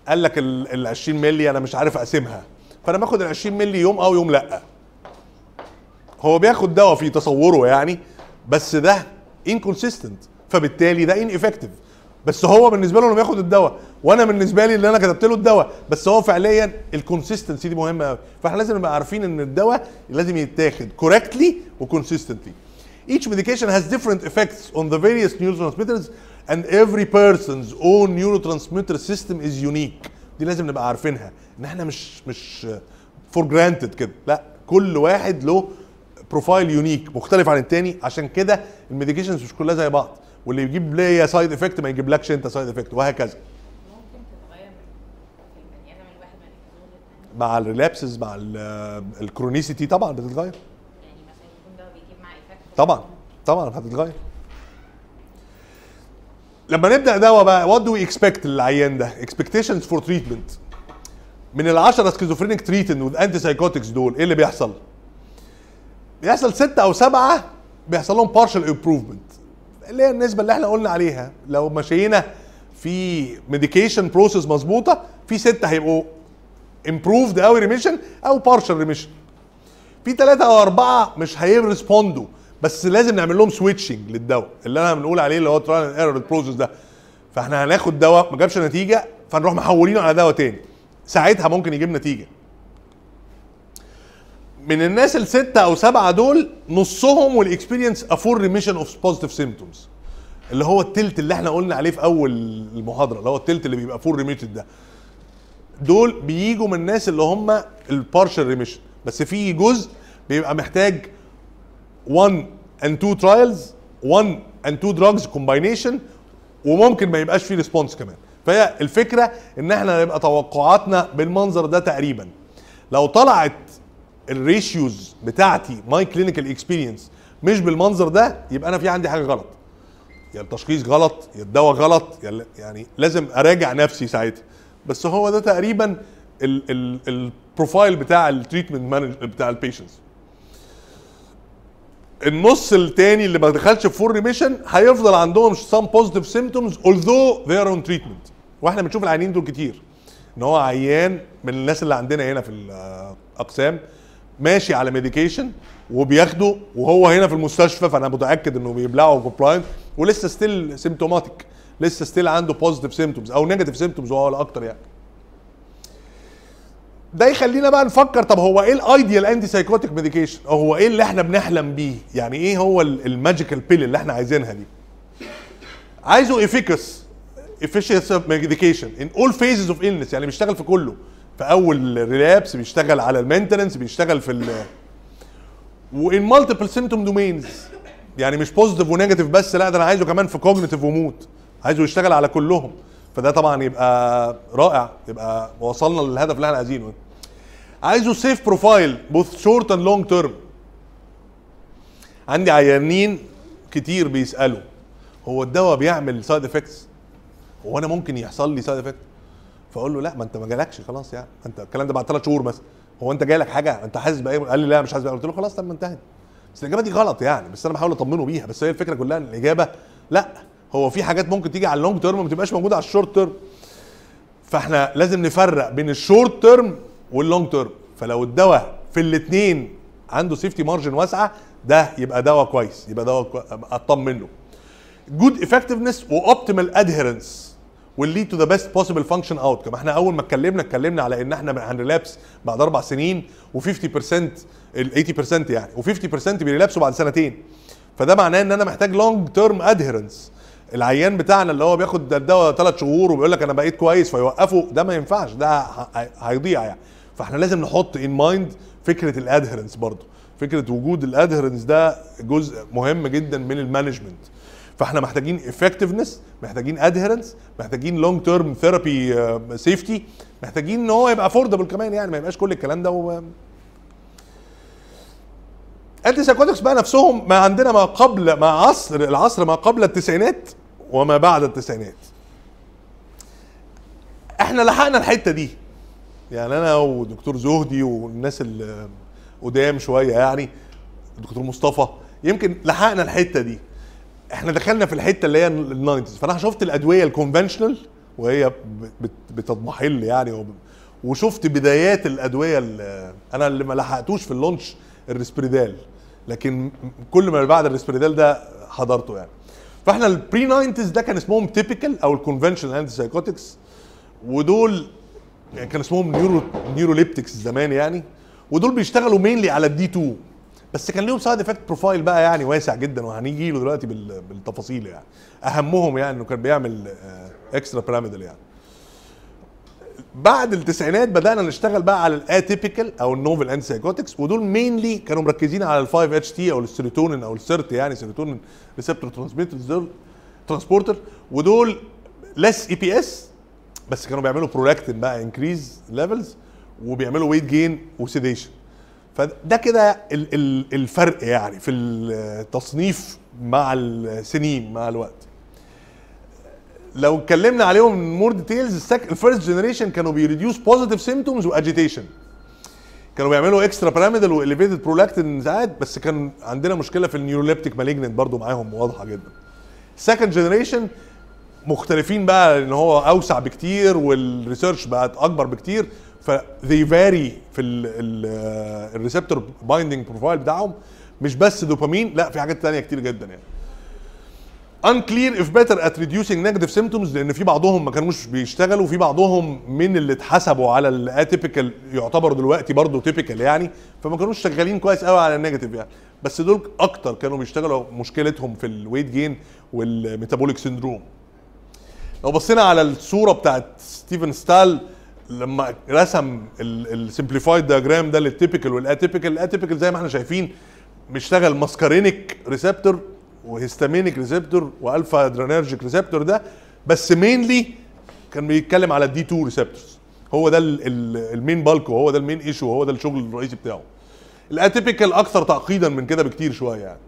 قال لك ال ال 20 ملي أنا مش عارف أقسمها. فأنا باخد ال 20 ملي يوم أو يوم لأ. هو بياخد دواء في تصوره يعني بس ده inconsistent. فبالتالي ده ineffective. بس هو بالنسبة له انه بياخد الدواء. وأنا بالنسبة لي اللي أنا كتبت له الدواء. بس هو فعليا ال consistency دي مهمة قوي فإحنا لازم نبقى عارفين إن الدواء لازم يتاخد correctly و consistently each medication has different effects on the various neurotransmitters and every person's own neurotransmitter system is unique. دي لازم نبقى عارفينها. إن إحنا مش مش for granted كده. لا كل واحد له profile unique مختلف عن التاني. عشان كده ال medications مش كلها زي بعض. واللي يجيب ليا side effect ما يجيبلكش انت side effect وهكذا. مع ال relapses مع ال- ال chronicity طبعا بتتغير. يعني طبعا طبعا هتتغير. لما نبدأ دواء بقى what to expect للعيان ده؟ expectations for treatment من ال 10 schizophrenic treated with antipsychotics دول إيه اللي بيحصل؟ بيحصل ستة أو سبعة بيحصل لهم partial improvement. اللي هي النسبة اللي إحنا قلنا عليها. لو مشينا في medication process مظبوطة في ستة هيبقوا improved قوي remission أو partial remission في ثلاثة أو أربعة مش هي respond وا بس لازم نعمل لهم switching للدواء اللي أنا بنقول عليه اللي هو trial error process ده. فإحنا هناخد دواء ما جابش نتيجة فنروح محولينه على دواء تاني. ساعتها ممكن يجيب نتيجة. من الناس الستة أو سبعة دول نصهم will experience a full remission of positive symptoms اللي هو التلت اللي إحنا قلنا عليه في أول المحاضرة اللي هو التلت اللي بيبقى full remitted ده. دول بيجوا من الناس اللي هم ال partial remission بس في جزء بيبقى محتاج 1 and 2 trials 1 and 2 drugs combination وممكن ما يبقاش فيه response كمان. فهي الفكرة إن إحنا نبقى توقعاتنا بالمنظر ده تقريبا. لو طلعت ال ratios بتاعتي my clinical experience مش بالمنظر ده يبقى أنا في عندي حاجة غلط. يا التشخيص غلط يا الدواء غلط يا يعني لازم أراجع نفسي ساعتها. بس هو ده تقريبا ال- ال- ال profile بتاع ال treatment مانج بتاع ال patients النص التاني اللي ما دخلش في full remission هيفضل عندهم some positive symptoms although they are on treatment. وإحنا بنشوف العيانين دول كتير. إن هو عيان من الناس اللي عندنا هنا في الاقسام ماشي على medication وبياخده وهو هنا في المستشفى فأنا متأكد إنه بيبلعه compliant ولسه still symptomatic لسه still عنده positive symptoms أو negative symptoms وهو الاكتر يعني. ده يخلينا بقى نفكر طب هو إيه ال ideal antipsychotic medication أو هو إيه اللي إحنا بنحلم بيه؟ يعني إيه هو ال magical pill اللي إحنا عايزينها دي؟ عايزه of medication in all phases of illness يعني بيشتغل في كله. في أول relapse بيشتغل على ال maintenance بيشتغل في ال one multiple symptom domains يعني مش positive و negative بس لا ده أنا عايزه كمان في cognitive و mood عايزه يشتغل على كلهم. فده طبعا يبقى رائع يبقى وصلنا للهدف اللي إحنا عايزينه. عايزه safe profile both short and long term عندي عيانين كتير بيسألوا هو الدواء بيعمل side effects هو أنا ممكن يحصل لي side effect فاقول له لا ما انت ما جالكش خلاص يعني. انت الكلام ده بعد ثلاث شهور مثلا. هو انت جالك حاجة؟ انت حاسس بايه قال لي لا مش حاسس بأيه. قلت له خلاص طب ما انتهت. بس الإجابة دي غلط يعني. بس أنا بحاول أطمنه بيها. بس هي الفكرة كلها إن الإجابة لا. هو في حاجات ممكن تيجي على ال long term وما تبقاش موجودة على ال short term فإحنا لازم نفرق بين ال short term وال long term فلو الدواء في الاثنين عنده safety margin واسعة ده يبقى دواء كويس. يبقى دواء. اطمن له good effectiveness و optimal adherence will lead to the best possible function outcome. إحنا أول ما اتكلمنا اتكلمنا على إن إحنا هن relapse بعد أربع سنين و50% ال 80% يعني و50% بي relapse وا بعد سنتين. فده معناه إن أنا محتاج long term adherence العيان بتاعنا اللي هو بياخد الدواء ثلاث شهور وبيقول لك أنا بقيت كويس فيوقفه ده ما ينفعش ده هيضيع يعني. فإحنا لازم نحط in mind فكرة ال adherence برضه. فكرة وجود ال adherence ده جزء مهم جدا من ال management فاحنا محتاجين effectiveness محتاجين adherence محتاجين long term therapy safety محتاجين إن هو يبقى affordable كمان يعني ما يبقاش كل الكلام ده و... antipsychotics بقى نفسهم ما عندنا ما قبل ما عصر العصر ما قبل التسعينات وما بعد التسعينات. إحنا لحقنا الحتة دي. يعني أنا ودكتور زهدي والناس اللي قدام شوية يعني دكتور مصطفى يمكن لحقنا الحتة دي. إحنا دخلنا في الحتة اللي هي ال nineties. فأنا شفت الأدوية ال conventional وهي بت- بتضمحل يعني وشفت بدايات الأدوية اللي أنا اللي ما لحقتوش في ال launch الريسبريدال لكن كل ما بعد الريسبريدال ده حضرته يعني. فإحنا ال pre 90 ده كان اسمهم typical أو ال conventional antipsychotics ودول يعني كان اسمهم neuro neuroleptics زمان يعني ودول بيشتغلوا mainly على ال D 2 بس كان ليهم side effect profile بقى يعني واسع جدا وهنيجي له دلوقتي بال- بالتفاصيل يعني. أهمهم يعني إنه كان بيعمل extrapyramidal يعني. بعد التسعينات بدأنا نشتغل بقى على ال atypical أو ال novel antipsychotics ودول mainly كانوا مركزين على ال 5 HT أو السيروتونين أو ال SERT يعني سيروتونين receptor transmitter transporter ودول less EPS بس كانوا بيعملوا برولاكتين بقى increase levels وبيعملوا weight gain و sedation فده كده ال- ال- الفرق يعني في التصنيف مع السنين مع الوقت. لو اتكلمنا عليهم more details ال first generation كانوا بي reduce positive symptoms و agitation كانوا بيعملوا extrapyramidal و elevated prolactin ساعات بس كان عندنا مشكلة في ال neuroleptic malignant برضو معاهم واضحة جدا. ال second generation مختلفين بقى إن هو أوسع بكتير وال research بقت أكبر بكتير. ف they vary في ال receptor binding profile بتاعهم. مش بس دوبامين لا في حاجات تانية كتير جدا يعني. unclear if better at reducing negative symptoms لأن في بعضهم ما كانوش بيشتغلوا وفي بعضهم من اللي اتحسبوا على ال atypical يعتبروا دلوقتي برضه typical يعني فما كانوش شغالين كويس قوي على ال negative يعني. بس دول أكتر كانوا بيشتغلوا مشكلتهم في ال weight gain وال metabolic syndrome لو بصينا على الصورة بتاعت Stephen Stahl لما رسم ال simplified diagram ده لل typical وال atypical ال atypical زي ما إحنا شايفين بيشتغل muscarinic receptor و histaminic receptor و alpha adrenergic receptor ده بس mainly كان بيتكلم على ال D 2 receptors هو ده ال- ال- ال main bulk وهو ده ال main issue وهو ده الشغل الرئيسي بتاعه. ال atypical أكثر تعقيدا من كده بكتير شوية يعني.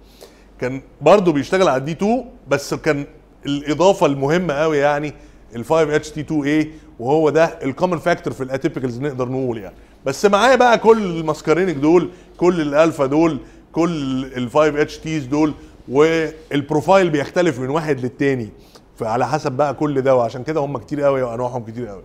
كان برضه بيشتغل على ال D 2 بس كان الإضافة المهمة قوي يعني ال 5 HT 2 A وهو ده ال common factor في ال atypicals نقدر نقول يعني. بس معاه بقى كل ال muscarinic دول كل الألفا دول كل ال 5 HTs دول وال profile بيختلف من واحد للتاني. فعلى حسب بقى كل ده وعشان كده هم كتير قوي وأنواعهم كتير قوي.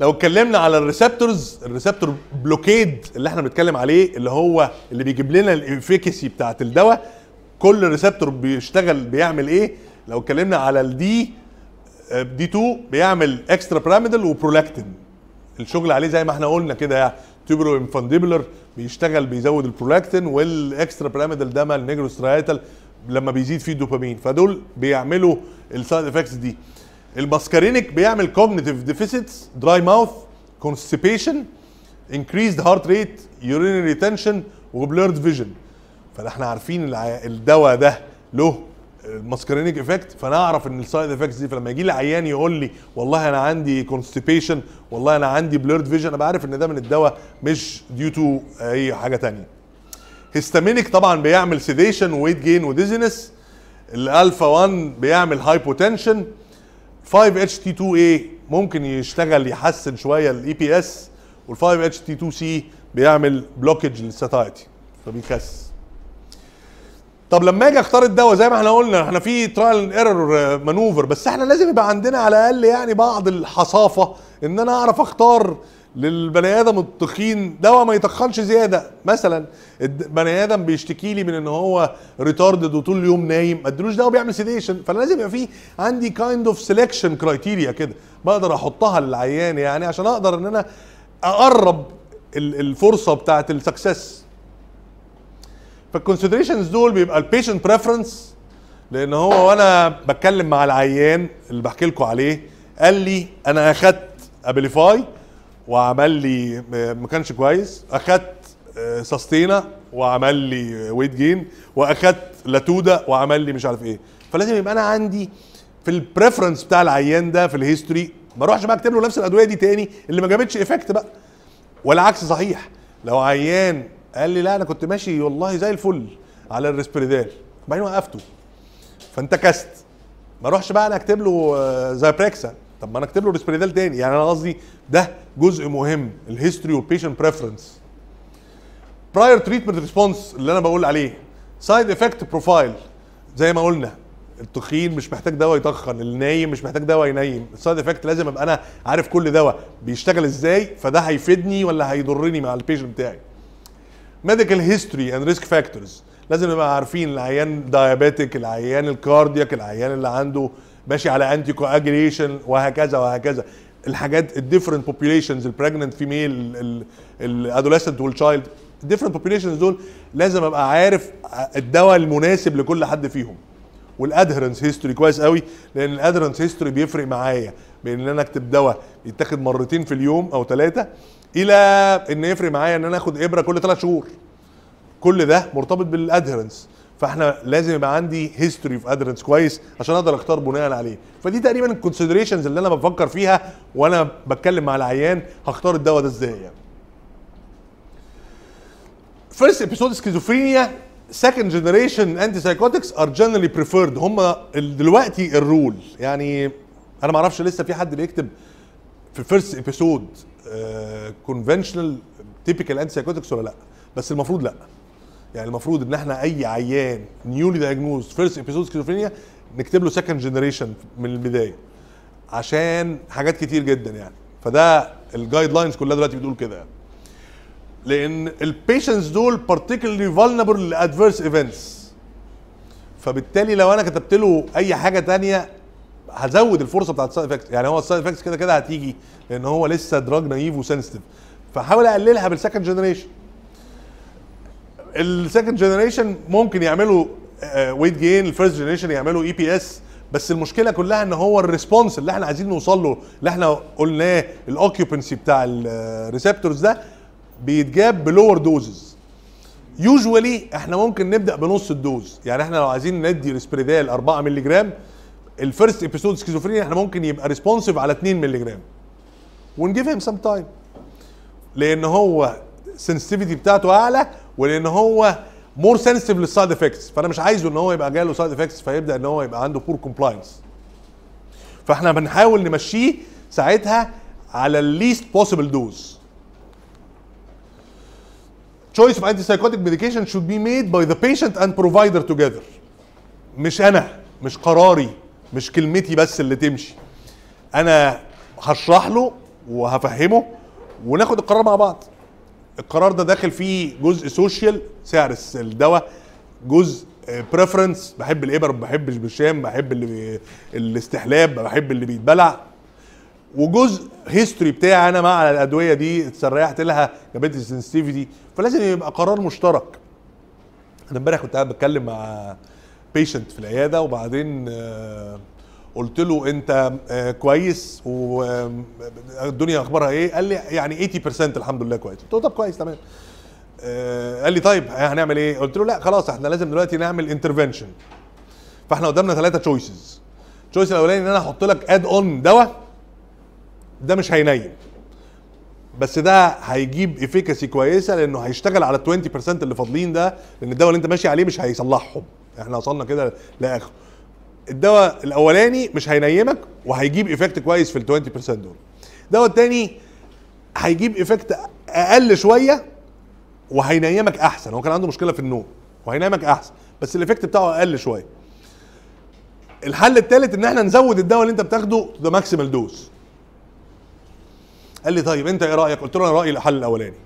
لو اتكلمنا على ال receptors ال receptor blockade اللي إحنا بنتكلم عليه اللي هو اللي بيجيب لنا ال efficacy بتاعت الدواء كل receptor بيشتغل بيعمل إيه؟ لو اتكلمنا على ال D D 2 بيعمل extrapyramidal و prolactin الشغل عليه زي ما إحنا قلنا كده يعني. tuberoinfundibular بيشتغل بيزود ال prolactin وال extrapyramidal ده من ال nigrostriatal لما بيزيد فيه الدوبامين. فدول بيعملوا ال side effects دي. ال muscarinic بيعمل cognitive deficits dry mouth constipation increased heart rate urinary retention و blurred vision فاحنا عارفين الدواء ده له ال muscarinic effect فنعرف إن ال side effects دي فلما يجي لي عيان يقول لي والله أنا عندي constipation والله أنا عندي blurred vision أنا بعرف إن ده من الدواء مش due to أي حاجة تانية. histaminic طبعا بيعمل sedation و weight gain و dizziness الألفا 1 بيعمل hypotension 5 HT 2 A ممكن يشتغل يحسن شوية ال EPS وال5 HT 2 C بيعمل blockage لل satiety فبيخس. طب لما أجي اختار الدواء زي ما إحنا قلنا إحنا في trial error maneuver بس إحنا لازم يبقى عندنا على الأقل يعني بعض الحصافة إن أنا أعرف أختار للبني آدم التخين دواء ما يتخنش زيادة. مثلا البني آدم بيشتكي لي من إن هو retarded وطول اليوم نايم ما ادلوش دواء بيعمل sedation فانا لازم يبقى في عندي كايند اوف سelection كرايتيريا كده بقدر أحطها للعيان يعني عشان أقدر إن أنا أقرب ال- الفرصة بتاعت ال success فال considerations دول بيبقى ال patient preference لأن هو وأنا بتكلم مع العيان اللي بحكي لكم عليه قال لي أنا أخدت Abilify وعمل لي ما كانش كويس أخدت Sustenna وعمل لي weight gain وأخدت Latuda وعمل لي مش عارف إيه. فلازم يبقى أنا عندي في ال preference بتاع العيان ده في ال history ما أروحش بقى أكتب له نفس الأدوية دي تاني اللي ما جابتش effect بقى. والعكس صحيح لو عيان قال لي لا أنا كنت ماشي والله زي الفل على ال Risperdal بعدين وقفته. فانت just ما أروحش بقى أنا أكتب له آه، Zyprexa طب ما أنا أكتب له Risperdal تاني. يعني أنا قصدي ده جزء مهم ال history وال patient preference prior treatment response اللي أنا بقول عليه. side effect profile زي ما قلنا التخين مش محتاج دواء يتخن النايم مش محتاج دواء ينيم. ال side effect لازم أبقى أنا عارف كل دواء بيشتغل إزاي فده هيفيدني ولا هيضرني مع ال patient بتاعي. medical history and risk factors لازم نبقى عارفين العيان diabetic العيان ال cardiac العيان اللي عنده ماشي على anticoagulation وهكذا وهكذا. الحاجات الديفرنت بوبيوليشنز البريجننت فيميل الادوليسنت والتشايلد الديفرنت بوبيوليشنز دول لازم أبقى عارف الدواء المناسب لكل حد فيهم. وال adherence history كويس قوي لأن ال adherence history بيفرق معايا. بين إن أنا أكتب دواء يتاخد مرتين في اليوم أو ثلاثة إلى إن يفرق معايا إن أنا آخد إبرة كل ثلاث شهور. كل ده مرتبط بال adherence فإحنا لازم يبقى عندي history في adherence كويس عشان أقدر أختار بناء عليه. فدي تقريبا ال considerations اللي أنا بفكر فيها وأنا بتكلم مع العيان هختار الدواء ده إزاي يعني. First episode schizophrenia second generation antipsychotics are generally preferred هم دلوقتي ال rule يعني أنا ما أعرفش لسه في حد بيكتب في first episode conventional typical anti ولا لا؟ بس المفروض لا. يعني المفروض إن إحنا أي عيان newly diagnosed first episode schizophrenia نكتب له second generation من البداية. عشان حاجات كتير جدا يعني. فده ال guidelines كلها دلوقتي بتقول كده يعني. لأن ال patients دول particularly vulnerable ل adverse events فبالتالي لو أنا كتبت له أي حاجة تانية هزود الفرصة بتاعت ال side effects يعني هو ال side effects كده كده هتيجي لأن هو لسه drug naive و sensitive فحاول أقللها بال second generation ال second generation ممكن يعملوا weight gain ال first generation يعملوا EPS بس المشكلة كلها إن هو ال response اللي إحنا عايزين نوصل له اللي إحنا قلناه ال occupancy بتاع ال receptors ده بيتجاب ب lower doses usually إحنا ممكن نبدأ بنص ال dose. يعني إحنا لو عايزين ندي ريسبريدال 4 مللي جرام ال first episode schizophrenia إحنا ممكن يبقى responsive على 2 مللي جرام ونجيف هيم سم تايم لأن هو ال sensitivity بتاعته أعلى ولأن هو more sensitive لل side effects فأنا مش عايزه إن هو يبقى جاله side effects فيبدأ إن هو يبقى عنده poor compliance فإحنا بنحاول نمشيه ساعتها على ال least possible dose choice of antipsychotic medication should be made by the patient and provider together. مش أنا مش قراري. مش كلمتي بس اللي تمشي. أنا هشرح له وهفهمه وناخد القرار مع بعض. القرار ده داخل فيه جزء social سعر الدواء جزء preference بحب الإبر ما بحبش بالشام بحب اللي. الاستحلاب بحب اللي بيتبلع. وجزء history بتاعي أنا مع الأدوية دي اتسرحت لها جابت لي sensitivity فلازم يبقى قرار مشترك. أنا امبارح كنت قاعد بتكلم مع patient في العيادة وبعدين آه، قلت له أنت آه، كويس؟ والدنيا أخبارها إيه؟ قال لي يعني 80% الحمد لله كويس. قلت له طب كويس تمام. آه، قال لي طيب هنعمل إيه؟ قلت له لا خلاص إحنا لازم دلوقتي نعمل intervention فإحنا قدامنا ثلاثة تشويسز التشويس الأولاني إن أنا أحط لك add on دواء ده مش هينيم. بس ده هيجيب efficacy كويسة لأنه هيشتغل على ال 20% اللي فاضلين ده لأن الدواء اللي أنت ماشي عليه مش هيصلحهم. إحنا وصلنا كده لآخر. الدواء الأولاني مش هينيمك وهيجيب effect كويس في ال 20% دول. الدواء التاني هيجيب effect أقل شوية وهينيمك أحسن. هو كان عنده مشكلة في النوم وهينيمك أحسن بس ال effect بتاعه أقل شوية. الحل الثالث إن إحنا نزود الدواء اللي أنت بتاخده the maximal dose قال لي طيب أنت إيه رأيك؟ قلت له أنا رأيي الحل الأولاني.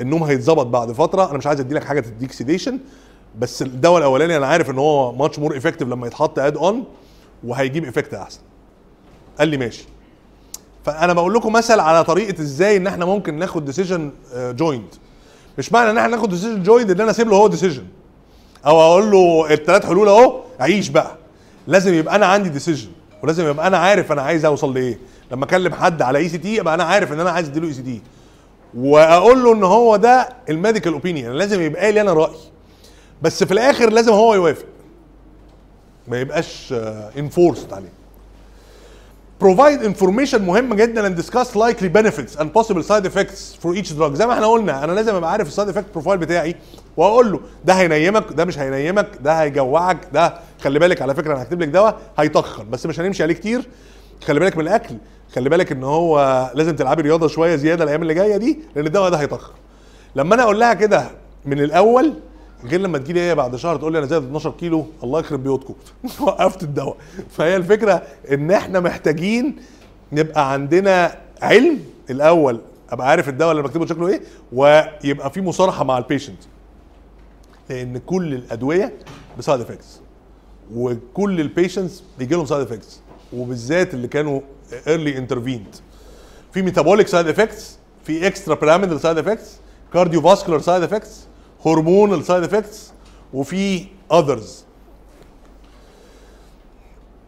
النوم هيتظبط بعد فترة. أنا مش عايز ادي لك حاجة تديك sedation بس الدواء الأولاني أنا عارف إن هو much more effective لما يتحط add on وهيجيب effect أحسن. قال لي ماشي. فأنا بقول لكم مثل على طريقة إزاي إن إحنا ممكن ناخد decision joint مش معنى إن إحنا ناخد decision joint إن أنا أسيب له هو decision أو أقول له الثلاث حلول أهو عيش بقى. لازم يبقى أنا عندي decision ولازم يبقى أنا عارف أنا عايز أوصل لإيه. لما أكلم حد على ECT يبقى أنا عارف إن أنا عايز أديله ECT وأقول له إن هو ده ال medical opinion لازم يبقى لي أنا رأي. بس في الآخر لازم هو يوافق. ما يبقاش enforced عليه. Provide information مهم جدا and discuss likely benefits and possible side effects for each drug. زي ما إحنا قلنا أنا لازم أبقى عارف ال side effect profile بتاعي وأقول له ده هينيمك ده مش هينيمك ده هيجوعك ده خلي بالك على فكرة أنا هكتب لك دواء هيتخن بس مش هنمشي عليه كتير. خلي بالك من الأكل خلي بالك إن هو لازم تلعبي رياضة شوية زيادة الأيام اللي جاية دي لأن الدواء ده هيتخن لما أنا أقول لها كده من الأول غير لما تجي لي هي بعد شهر تقول لي أنا زايد 12 كيلو الله يخرب بيوتكم. وقفت الدواء. فهي الفكرة إن إحنا محتاجين نبقى عندنا علم الأول أبقى عارف الدواء اللي بكتبه شكله إيه ويبقى في مصارحة مع البيشنت لأن كل الأدوية ب side effects وكل ال patients بيجي لهم side effects وبالذات اللي كانوا early intervened في metabolic side effects في extrapyramidal side effects cardiovascular side effects hormonal side effects وفي others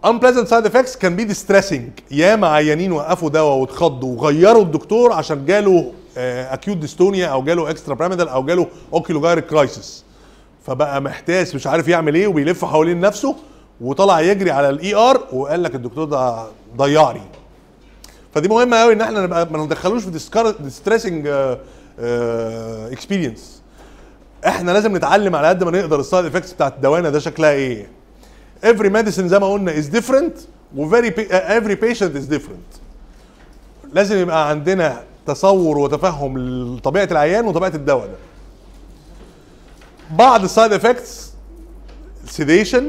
unpleasant side effects can be distressing. ياما عيانين وقفوا دواء واتخضوا وغيروا الدكتور عشان جاله acute dystonia أو جاله extrapyramidal أو جاله oculogyric crisis فبقى محتاس مش عارف يعمل إيه وبيلف حوالين نفسه وطلع يجري على ال ER وقال لك الدكتور ده ضيعني فدي مهمة قوي إن إحنا نبقى ما ندخلوش في distressing experience إحنا لازم نتعلم على قد ما نقدر ال side effects بتاعت دوانا ده شكلها إيه. Every medicine زي ما قلنا is different و very uh, every patient is different. لازم يبقى عندنا تصور وتفهم لطبيعة العيان وطبيعة الدواء ده. بعض ال side effects sedation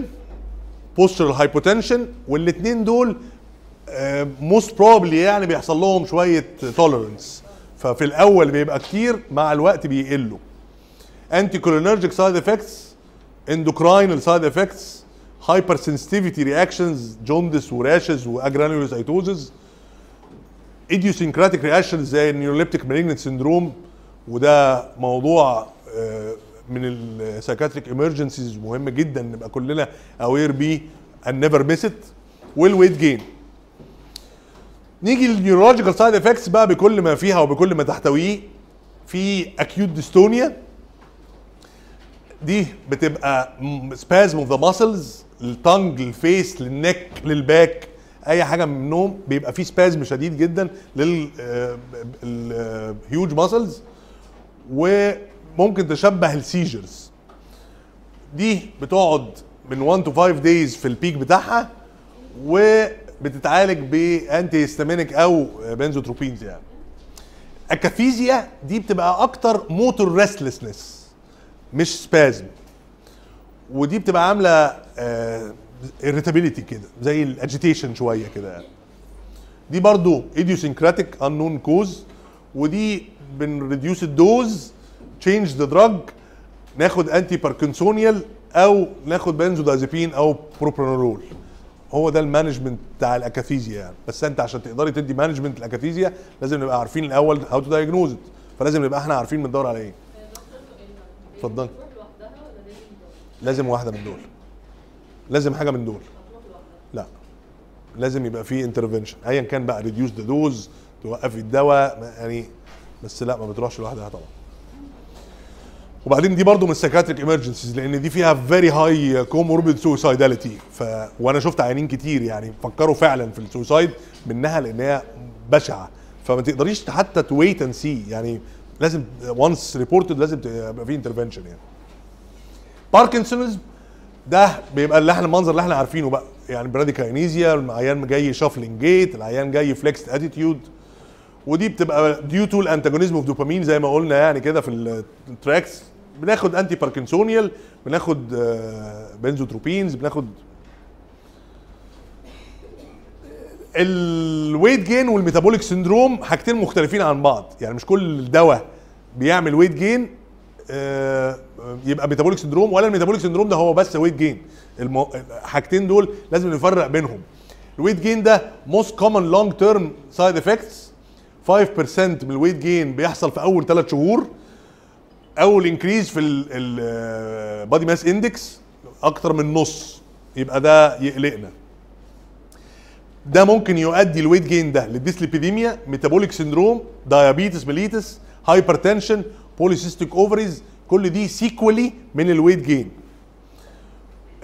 postural hypotension والاثنين دول most probably يعني بيحصل لهم شوية tolerance ففي الأول بيبقى كتير مع الوقت بيقلوا. anticholinergic side effects endocrinal side effects hypersensitivity reactions jaundice و rashes و agranulocytosis idiosyncratic reactions زي ال neuroleptic malignant syndrome وده موضوع آه، من ال psychiatric emergencies مهم جدا نبقى كلنا aware بيه and never miss it وال weight gain نيجي لل neurological side effects بقى بكل ما فيها وبكل ما تحتويه في acute dystonia دي بتبقى سبازم اوف ذا ماسلز للتنج للفيس للنك للباك أي حاجة منهم بيبقى فيه spasm شديد جدا لل huge muscles وممكن تشبه ال seizures دي بتقعد من 1 to 5 days في ال peak بتاعها وبتتعالج ب antihistaminic أو benzotropines يعني. ال akathisia دي بتبقى أكتر motor restlessness مش spasm ودي بتبقى عاملة irritability كده زي ال agitation شوية كده يعني. دي برضو idiosyncratic unknown cause ودي بن reduce ال dose change the drug ناخد antiparkinsonial أو ناخد بنزودازيبين أو بروبرانول هو ده ال management بتاع ال akathisia يعني. بس أنت عشان تقدري تدي management ال akathisia لازم نبقى عارفين الأول how to diagnose فلازم نبقى إحنا عارفين بندور على إيه. اتفضل لازم واحدة من دول. لازم حاجة من دول. لا. لازم يبقى في intervention ايا كان بقى reduce the dose توقفي الدواء يعني بس لا ما بتروحش لوحدها طبعا. وبعدين دي برضو من ال psychiatric emergencies لأن دي فيها very high comorbid suicidality ف وأنا شفت عيانين كتير يعني فكروا فعلا في ال suicide منها لأن هي بشعة. فما تقدريش حتى to wait and see يعني لازم once reported لازم يبقى في intervention يعني. باركنسونز ده بيبقى اللي إحنا المنظر اللي إحنا عارفينه بقى. يعني bradykinesia العيان جاي shuffling gait العيان جاي flexed attitude ودي بتبقى due to ال antagonism of dopamine زي ما قلنا يعني كده في ال tracts بناخد antiparkinsonial بناخد آه، benzotropines بناخد ال weight gain وال metabolic syndrome حاجتين مختلفين عن بعض. يعني مش كل دواء بيعمل weight gain آه، يبقى metabolic syndrome ولا ال metabolic syndrome ده هو بس weight gain. الحاجتين دول لازم نفرق بينهم. ال weight gain ده most common long term side effects 5% من ال weight gain بيحصل في أول ثلاث شهور أول increase في ال body mass index أكتر من نص. يبقى ده يقلقنا. ده ممكن يؤدي ال weight gain ده لل dyslipidemia metabolic syndrome diabetes mellitus hypertension polycystic ovaries كل دي sequelae من ال weight gain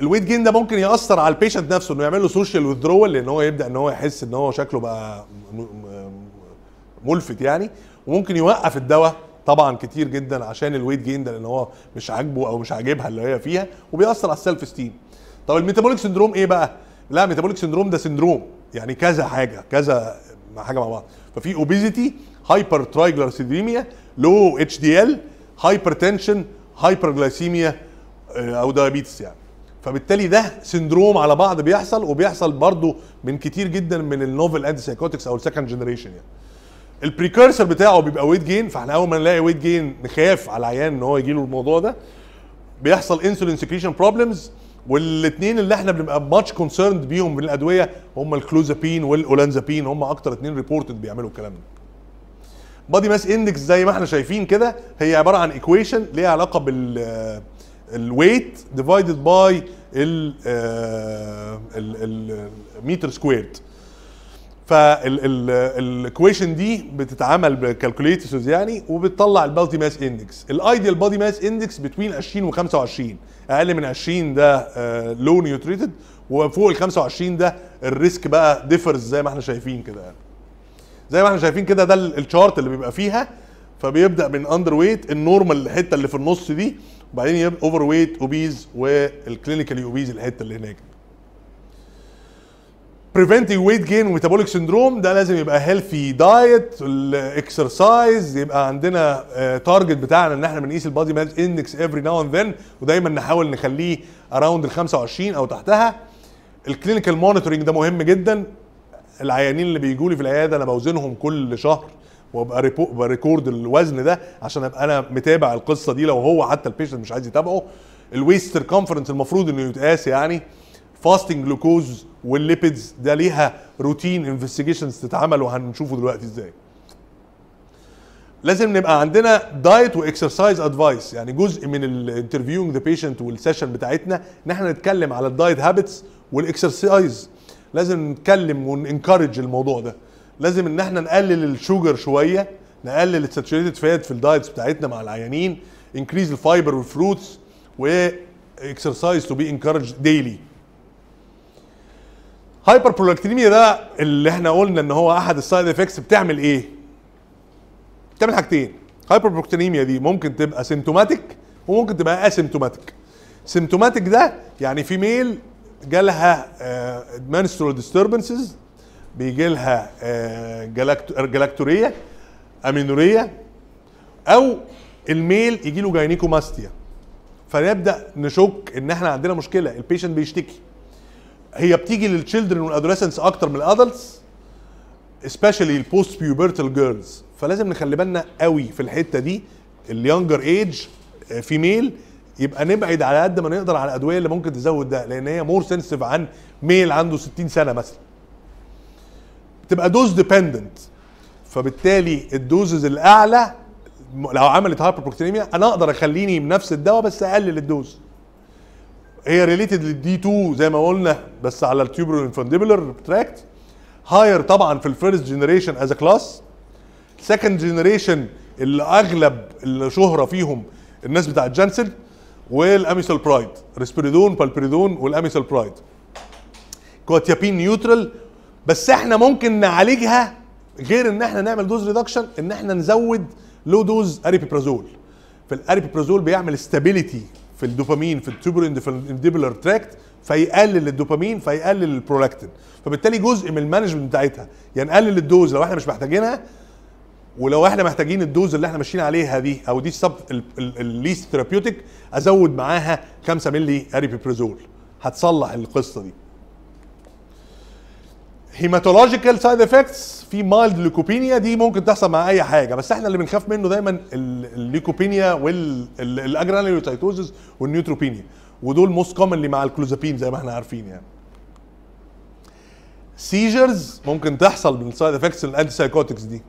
ال weight gain ده ممكن يأثر على ال patient نفسه إنه يعمل له social withdrawal لأن هو يبدأ إن هو يحس إن هو شكله بقى ملفت يعني. وممكن يوقف الدواء طبعا كتير جدا عشان ال weight gain ده لأن هو مش عاجبه أو مش عاجبها اللي هي فيها وبيأثر على ال self esteem طب ال metabolic syndrome إيه بقى؟ لا metabolic syndrome ده syndrome يعني كذا حاجة كذا حاجة مع بعض. ففي اوبيزيتي هايبر ترايجليسيديميا لو اتش دي ال هايبر تنشن هايبر جلايسيميا أو diabetes يعني. فبالتالي ده syndrome على بعض بيحصل وبيحصل برضو من كتير جدا من ال novel antipsychotics أو ال second generation يعني. ال precursor بتاعه بيبقى weight gain فإحنا أول ما نلاقي weight gain نخاف على العيان إن هو يجي له الموضوع ده. بيحصل insulin secretion problems والاثنين اللي إحنا بنبقى much concerned بيهم من الأدوية هم ال clozapine وال olanzapine هم أكتر اثنين reported بيعملوا الكلام ده. body mass index زي ما إحنا شايفين كده هي عبارة عن equation ليها علاقة بال ال weight divided by ال meter squared فال equation دي بتتعمل ب calculators يعني وبتطلع ال body mass index ال ideal body mass index between 20 و 25 أقل من 20 ده low nutrited وفوق ال 25 ده ال risk بقى differs زي ما إحنا شايفين كده يعني. زي ما إحنا شايفين كده ده ال- ال chart اللي بيبقى فيها فبيبدأ من underweight ال normal الحتة اللي في النص دي وبعدين يبقى overweight obese وال clinically obese الحتة اللي هناك. Preventing weight gain و metabolic syndrome ده لازم يبقى healthy diet ال exercise يبقى عندنا target بتاعنا إن إحنا بنقيس ال body mass index every now and then ودايما نحاول نخليه around ال 25 أو تحتها. ال clinical monitoring ده مهم جدا. العيانين اللي بيجوا لي في العيادة أنا بوزنهم كل شهر وأبقى ب record الوزن ده عشان أبقى أنا متابع القصة دي لو هو حتى ال patient مش عايز يتابعه. ال waist circumference المفروض إنه يتقاس يعني. fasting glucose وال lipids ده ليها routine investigations تتعمل وهنشوفه دلوقتي إزاي. لازم نبقى عندنا diet و exercise advice يعني جزء من ال interviewing the patient وال session بتاعتنا إن إحنا نتكلم على ال diet habits وال exercise لازم نتكلم ون encourage الموضوع ده. لازم إن إحنا نقلل ال sugar شوية نقلل ال saturated fat في ال diets بتاعتنا مع العيانين increase ال fiber وال fruits و exercise to be encouraged daily hyperprolactinemia ده اللي إحنا قلنا إن هو أحد ال side effects بتعمل إيه؟ بتعمل حاجتين. hyperprolactinemia دي ممكن تبقى symptomatic وممكن تبقى asymptomatic symptomatic ده يعني female جالها menstrual disturbances بيجي لها galactorrhea amenorrhea أو ال male يجي له gynecomastia فنبدأ نشك إن إحنا عندنا مشكلة ال patient بيشتكي. هي بتيجي لل children وال adolescence أكتر من ال adults especially ال post pubertal girls فلازم نخلي بالنا قوي في الحتة دي ال younger age female يبقى نبعد على قد ما نقدر على الأدوية اللي ممكن تزود ده لأن هي more sensitive عن male عنده 60 سنة مثلا. بتبقى dose dependent فبالتالي ال doses الأعلى لو عملت hyperprolactinemia أنا أقدر أخليني بنفس الدواء بس أقلل ال dose هي related لل D 2 زي ما قلنا بس على ال tuberoinfundibular tract higher طبعا في ال first generation as class second generation اللي أغلب الشهرة فيهم الناس بتاعت Janssen وال amisulpride risperidone paliperidone وال amisulpride quetiapine neutral بس إحنا ممكن نعالجها غير إن إحنا نعمل dose reduction إن إحنا نزود low dose aripiprazole فال aripiprazole بيعمل stability في الدوبامين في ال tuberoinfundibular tract فيقلل الدوبامين فيقلل البرولاكتين. فبالتالي جزء من ال management بتاعتها يعني نقلل ال dose لو إحنا مش محتاجينها ولو إحنا محتاجين ال dose اللي إحنا ماشيين عليها دي أو دي ال sub ال least therapeutic ازود معاها 5 مللي aripiprazole هتصلح القصة دي. hematological side effects في mild leukopenia دي ممكن تحصل مع أي حاجة. بس إحنا اللي بنخاف منه دايما ال- ال leukopenia وال agranulocytosis وال neutropenia. ودول most commonly مع الكلوزابين زي ما إحنا عارفين يعني. seizures ممكن تحصل من ال side effects ال antipsychotics دي.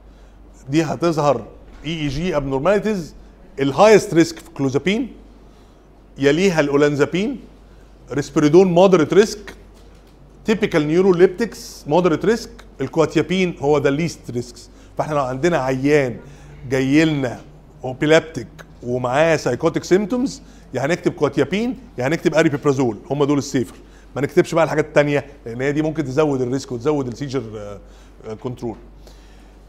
دي هتظهر EEG abnormalities ال highest risk في كلوزابين يليها ال olanzapine. risperidone moderate risk typical neuroleptics moderate risk ال quetiapine هو the least risks فاحنا لو عندنا عيان جاي لنا epileptic ومعاه psychotic symptoms يا هنكتب quetiapine يا هنكتب aripiprazole هم دول ال safer ما نكتبش بقى الحاجات التانية لأن هي دي ممكن تزود ال risk وتزود ال seizure control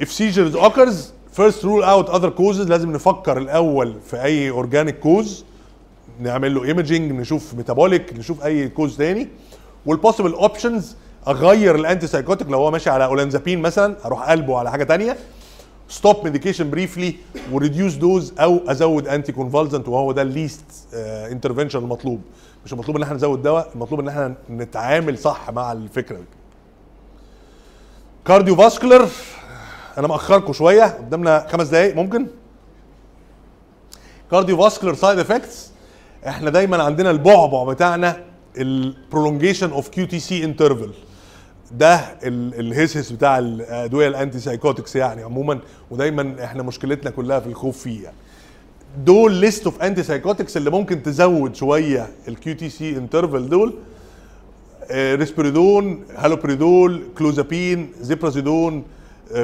if seizures occurs first rule out other causes. لازم نفكر الأول في أي organic cause نعمل له imaging نشوف metabolic نشوف أي cause تاني. وال possible options أغير ال antipsychotic لو هو ماشي على اولانزابين مثلا أروح قلبه على حاجة تانية stop medication briefly و reduce dose أو أزود anticonvulsant وهو ده ال least intervention المطلوب. مش المطلوب إن إحنا نزود دواء المطلوب إن إحنا نتعامل صح مع الفكرة دي. cardiovascular أنا مأخركم شوية قدامنا خمس دقايق ممكن؟ cardiovascular side effects إحنا دايما عندنا البعبع بتاعنا ال prolongation of QTc interval ده ال- الهسهس بتاع الادويه ال antipsychotics يعني عموما ودايما إحنا مشكلتنا كلها في الخوف فيه يعني. دول list of antipsychotics اللي ممكن تزود شوية ال QTc interval دول risperidone haloperidol clozapine ziprasidone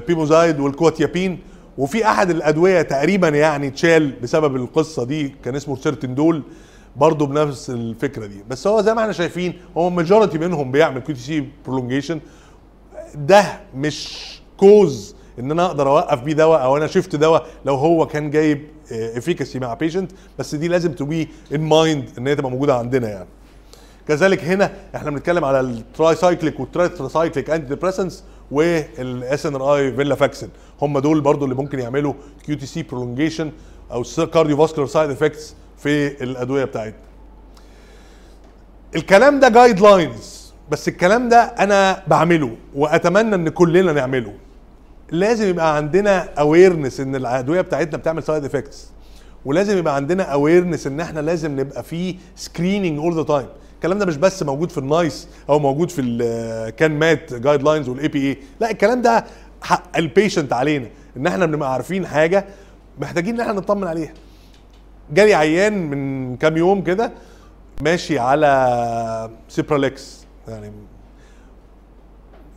pimozide وال quetiapine وفي أحد الأدوية تقريبا يعني اتشال بسبب القصة دي كان اسمه sertindole برضه بنفس الفكرة دي. بس هو زي ما إحنا شايفين هو majority منهم بيعمل QTc prolongation ده مش cause إن أنا أقدر أوقف بيه دواء أو أنا shift دواء لو هو كان جايب efficacy مع patient بس دي لازم to be in mind إن هي تبقى موجودة عندنا يعني. كذلك هنا إحنا بنتكلم على ال tricyclic وال tricyclic antidepressants وال SNRI venlafaxine هم دول برضو اللي ممكن يعملوا QTc prolongation أو cardiovascular side effects في الأدوية بتاعتنا. الكلام ده guidelines بس الكلام ده أنا بعمله وأتمنى إن كلنا نعمله. لازم يبقى عندنا awareness إن الأدوية بتاعتنا بتعمل side effects ولازم يبقى عندنا awareness إن إحنا لازم نبقى في screening all the time الكلام ده مش بس موجود في ال NICE أو موجود في ال CANMAT guidelines وال APA لا الكلام ده حق ال patient علينا. إن إحنا بنبقى عارفين حاجة محتاجين إن إحنا نطمن عليها. جالي عيان من كام يوم كده ماشي على Cipralex. يعني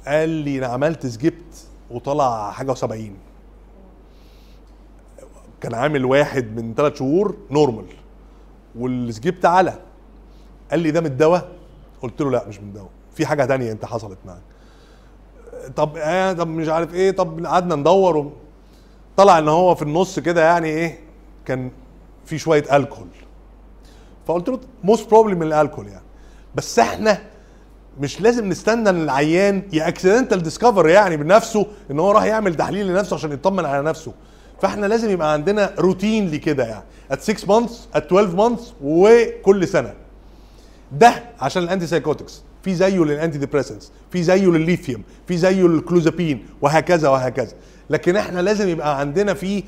قال لي أنا عملت SGPT وطلع حاجة و70 كان عامل واحد من ثلاث شهور normal. وال SGPT على. قال لي ده من الدواء؟ قلت له لا مش من الدواء. في حاجة تانية أنت حصلت معاك. طب آه طب مش عارف إيه طب قعدنا ندور. طلع إن هو في النص كده يعني إيه كان في شوية الكحول فقلت له most probable من الالكحول يعني. بس إحنا مش لازم نستنى إن العيان ي accidental discover يعني بنفسه إن هو راح يعمل تحليل لنفسه عشان يطمن على نفسه. فاحنا لازم يبقى عندنا روتين لكده يعني. At 6 months at 12 months وكل سنة. ده عشان ال antipsychotics في زيه لل antidepressants في زيه للليثيوم في زيه للكلوزابين وهكذا وهكذا. لكن إحنا لازم يبقى عندنا في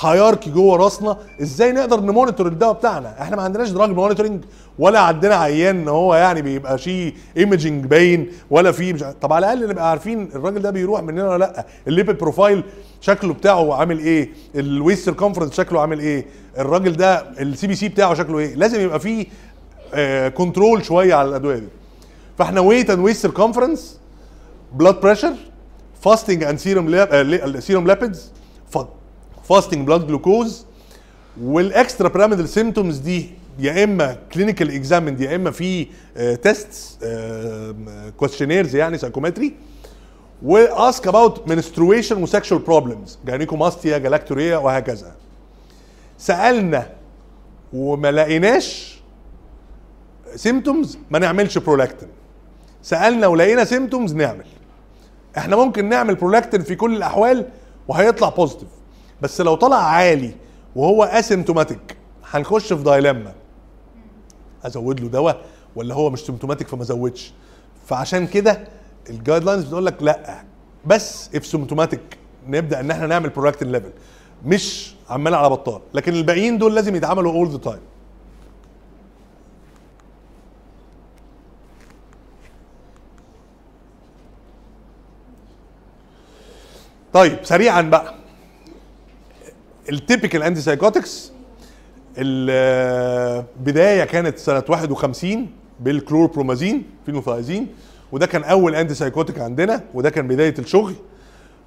hierarchy جوه راسنا إزاي نقدر ن monitor الدواء بتاعنا؟ إحنا ما عندناش drug monitoring ولا عندنا عيان إن هو يعني بيبقى شيء imaging باين ولا في مش طب على الأقل نبقى عارفين الراجل ده بيروح مننا ولا لأ؟ ال lipid profile شكله بتاعه عامل إيه؟ ال waist circumference شكله عامل إيه؟ الراجل ده ال CBC بتاعه شكله إيه؟ لازم يبقى فيه control شوية على الأدوية دي. فإحنا weight and waist circumference blood pressure fasting and serum serum lipids fasting blood glucose وال extrapyramidal symptoms دي يا إما clinical examined يا إما في test questionnaires يعني psychometry و ask about menstruation و sexual problems gynecomastia galactorrhea وهكذا. سألنا وما لقيناش symptoms ما نعملش برولاكتين سألنا ولقينا symptoms نعمل. إحنا ممكن نعمل برولاكتين في كل الأحوال وهيطلع positive بس لو طلع عالي وهو asymptomatic هنخش في dilemma أزود له دواء ولا هو مش symptomatic فما ازودش فعشان كده ال guidelines بتقول لك لأ. بس if symptomatic نبدأ إن إحنا نعمل prolactin level مش عمال على بطال. لكن الباقيين دول لازم يتعملوا all the time طيب سريعا بقى. ال typical antipsychotics البدايه كانت سنة 51 بال chlorpromazine phenothiazine وده كان أول antipsychotic عندنا وده كان بداية الشغل.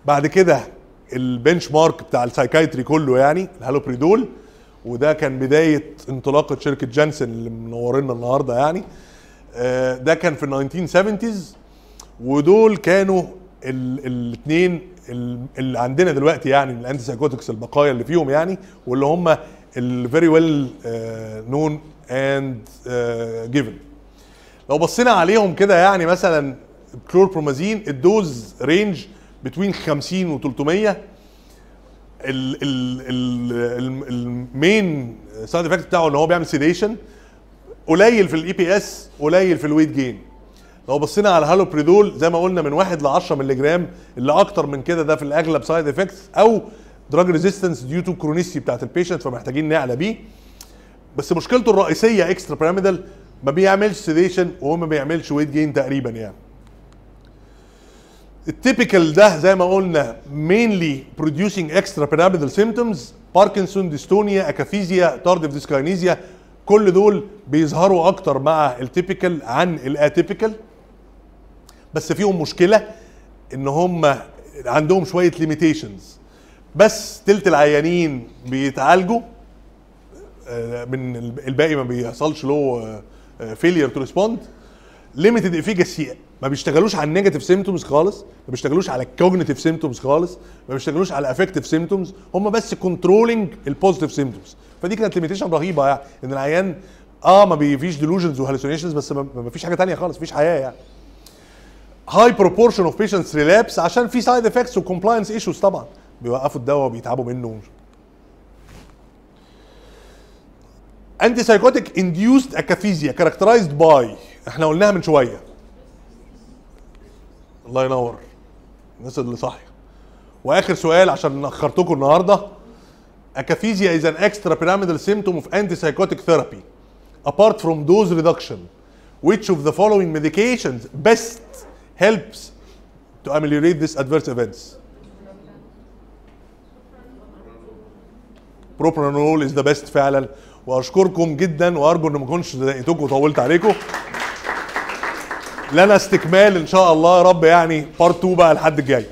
بعد كده ال benchmark بتاع ال psychiatry كله يعني الهالوبريدول وده كان بداية انطلاقة شركة جانسن اللي منورنا النهارده يعني. آه، ده كان في ال 1970s ودول كانوا الاثنين اللي عندنا دلوقتي يعني من البقايا اللي فيهم يعني واللي هم ال very well known and given لو بصينا عليهم كده يعني مثلا chlorpromazine ال dose range between 50 و 300 ال main side effect بتاعه إن هو بيعمل sedation قليل في ال EPS قليل في ال weight gain لو بصينا على هالوبريدول زي ما قلنا من 1 ل 10 مللي جرام اللي أكتر من كده ده في الأغلب side effects أو drug resistance due to chronicity بتاعت ال patient فمحتاجين نعلى بيه. بس مشكلته الرئيسية extrapyramidal ما بيعملش sedation وهو ما بيعملش weight gain تقريبا يعني. ال typical ده زي ما قلنا mainly producing extra pyramidal symptoms Parkinson dystonia akathisia tardive dyskinesia كل دول بيظهروا أكتر مع ال typical عن ال atypical بس فيهم مشكلة إن هم عندهم شوية limitations بس تلت العيانين بيتعالجوا آه، من الباقي ما بيحصلش له failure to respond limited efficacy ما بيشتغلوش على ال negative symptoms خالص ما بيشتغلوش على ال cognitive symptoms خالص ما بيشتغلوش على affective symptoms هم بس controlling ال positive symptoms فدي كانت limitation رهيبة يعني إن العيان آه ما بيفيش delusions و hallucinations بس ما ما فيش حاجة تانية خالص مفيش حياة يعني. high proportion of patients relapse عشان في side effects و compliance issues طبعا. بيوقفوا الدواء وبيتعبوا منه. antipsychotic induced akathisia characterized by إحنا قلناها من شوية. الله ينور. الناس اللي صاحية. وآخر سؤال عشان اخرتكم النهارده. Akaphysia is an extrapyramidal symptom of antipsychotic therapy. Apart from dose reduction, which of the following medications best helps to ameliorate these adverse events? Propranolol is the best فعلا وأشكركم جدا وأرجو إن ما اكونش ضايقتكم وطولت عليكم. لنا استكمال إن شاء الله يا رب يعني بارت 2 بقى الحد الجاي.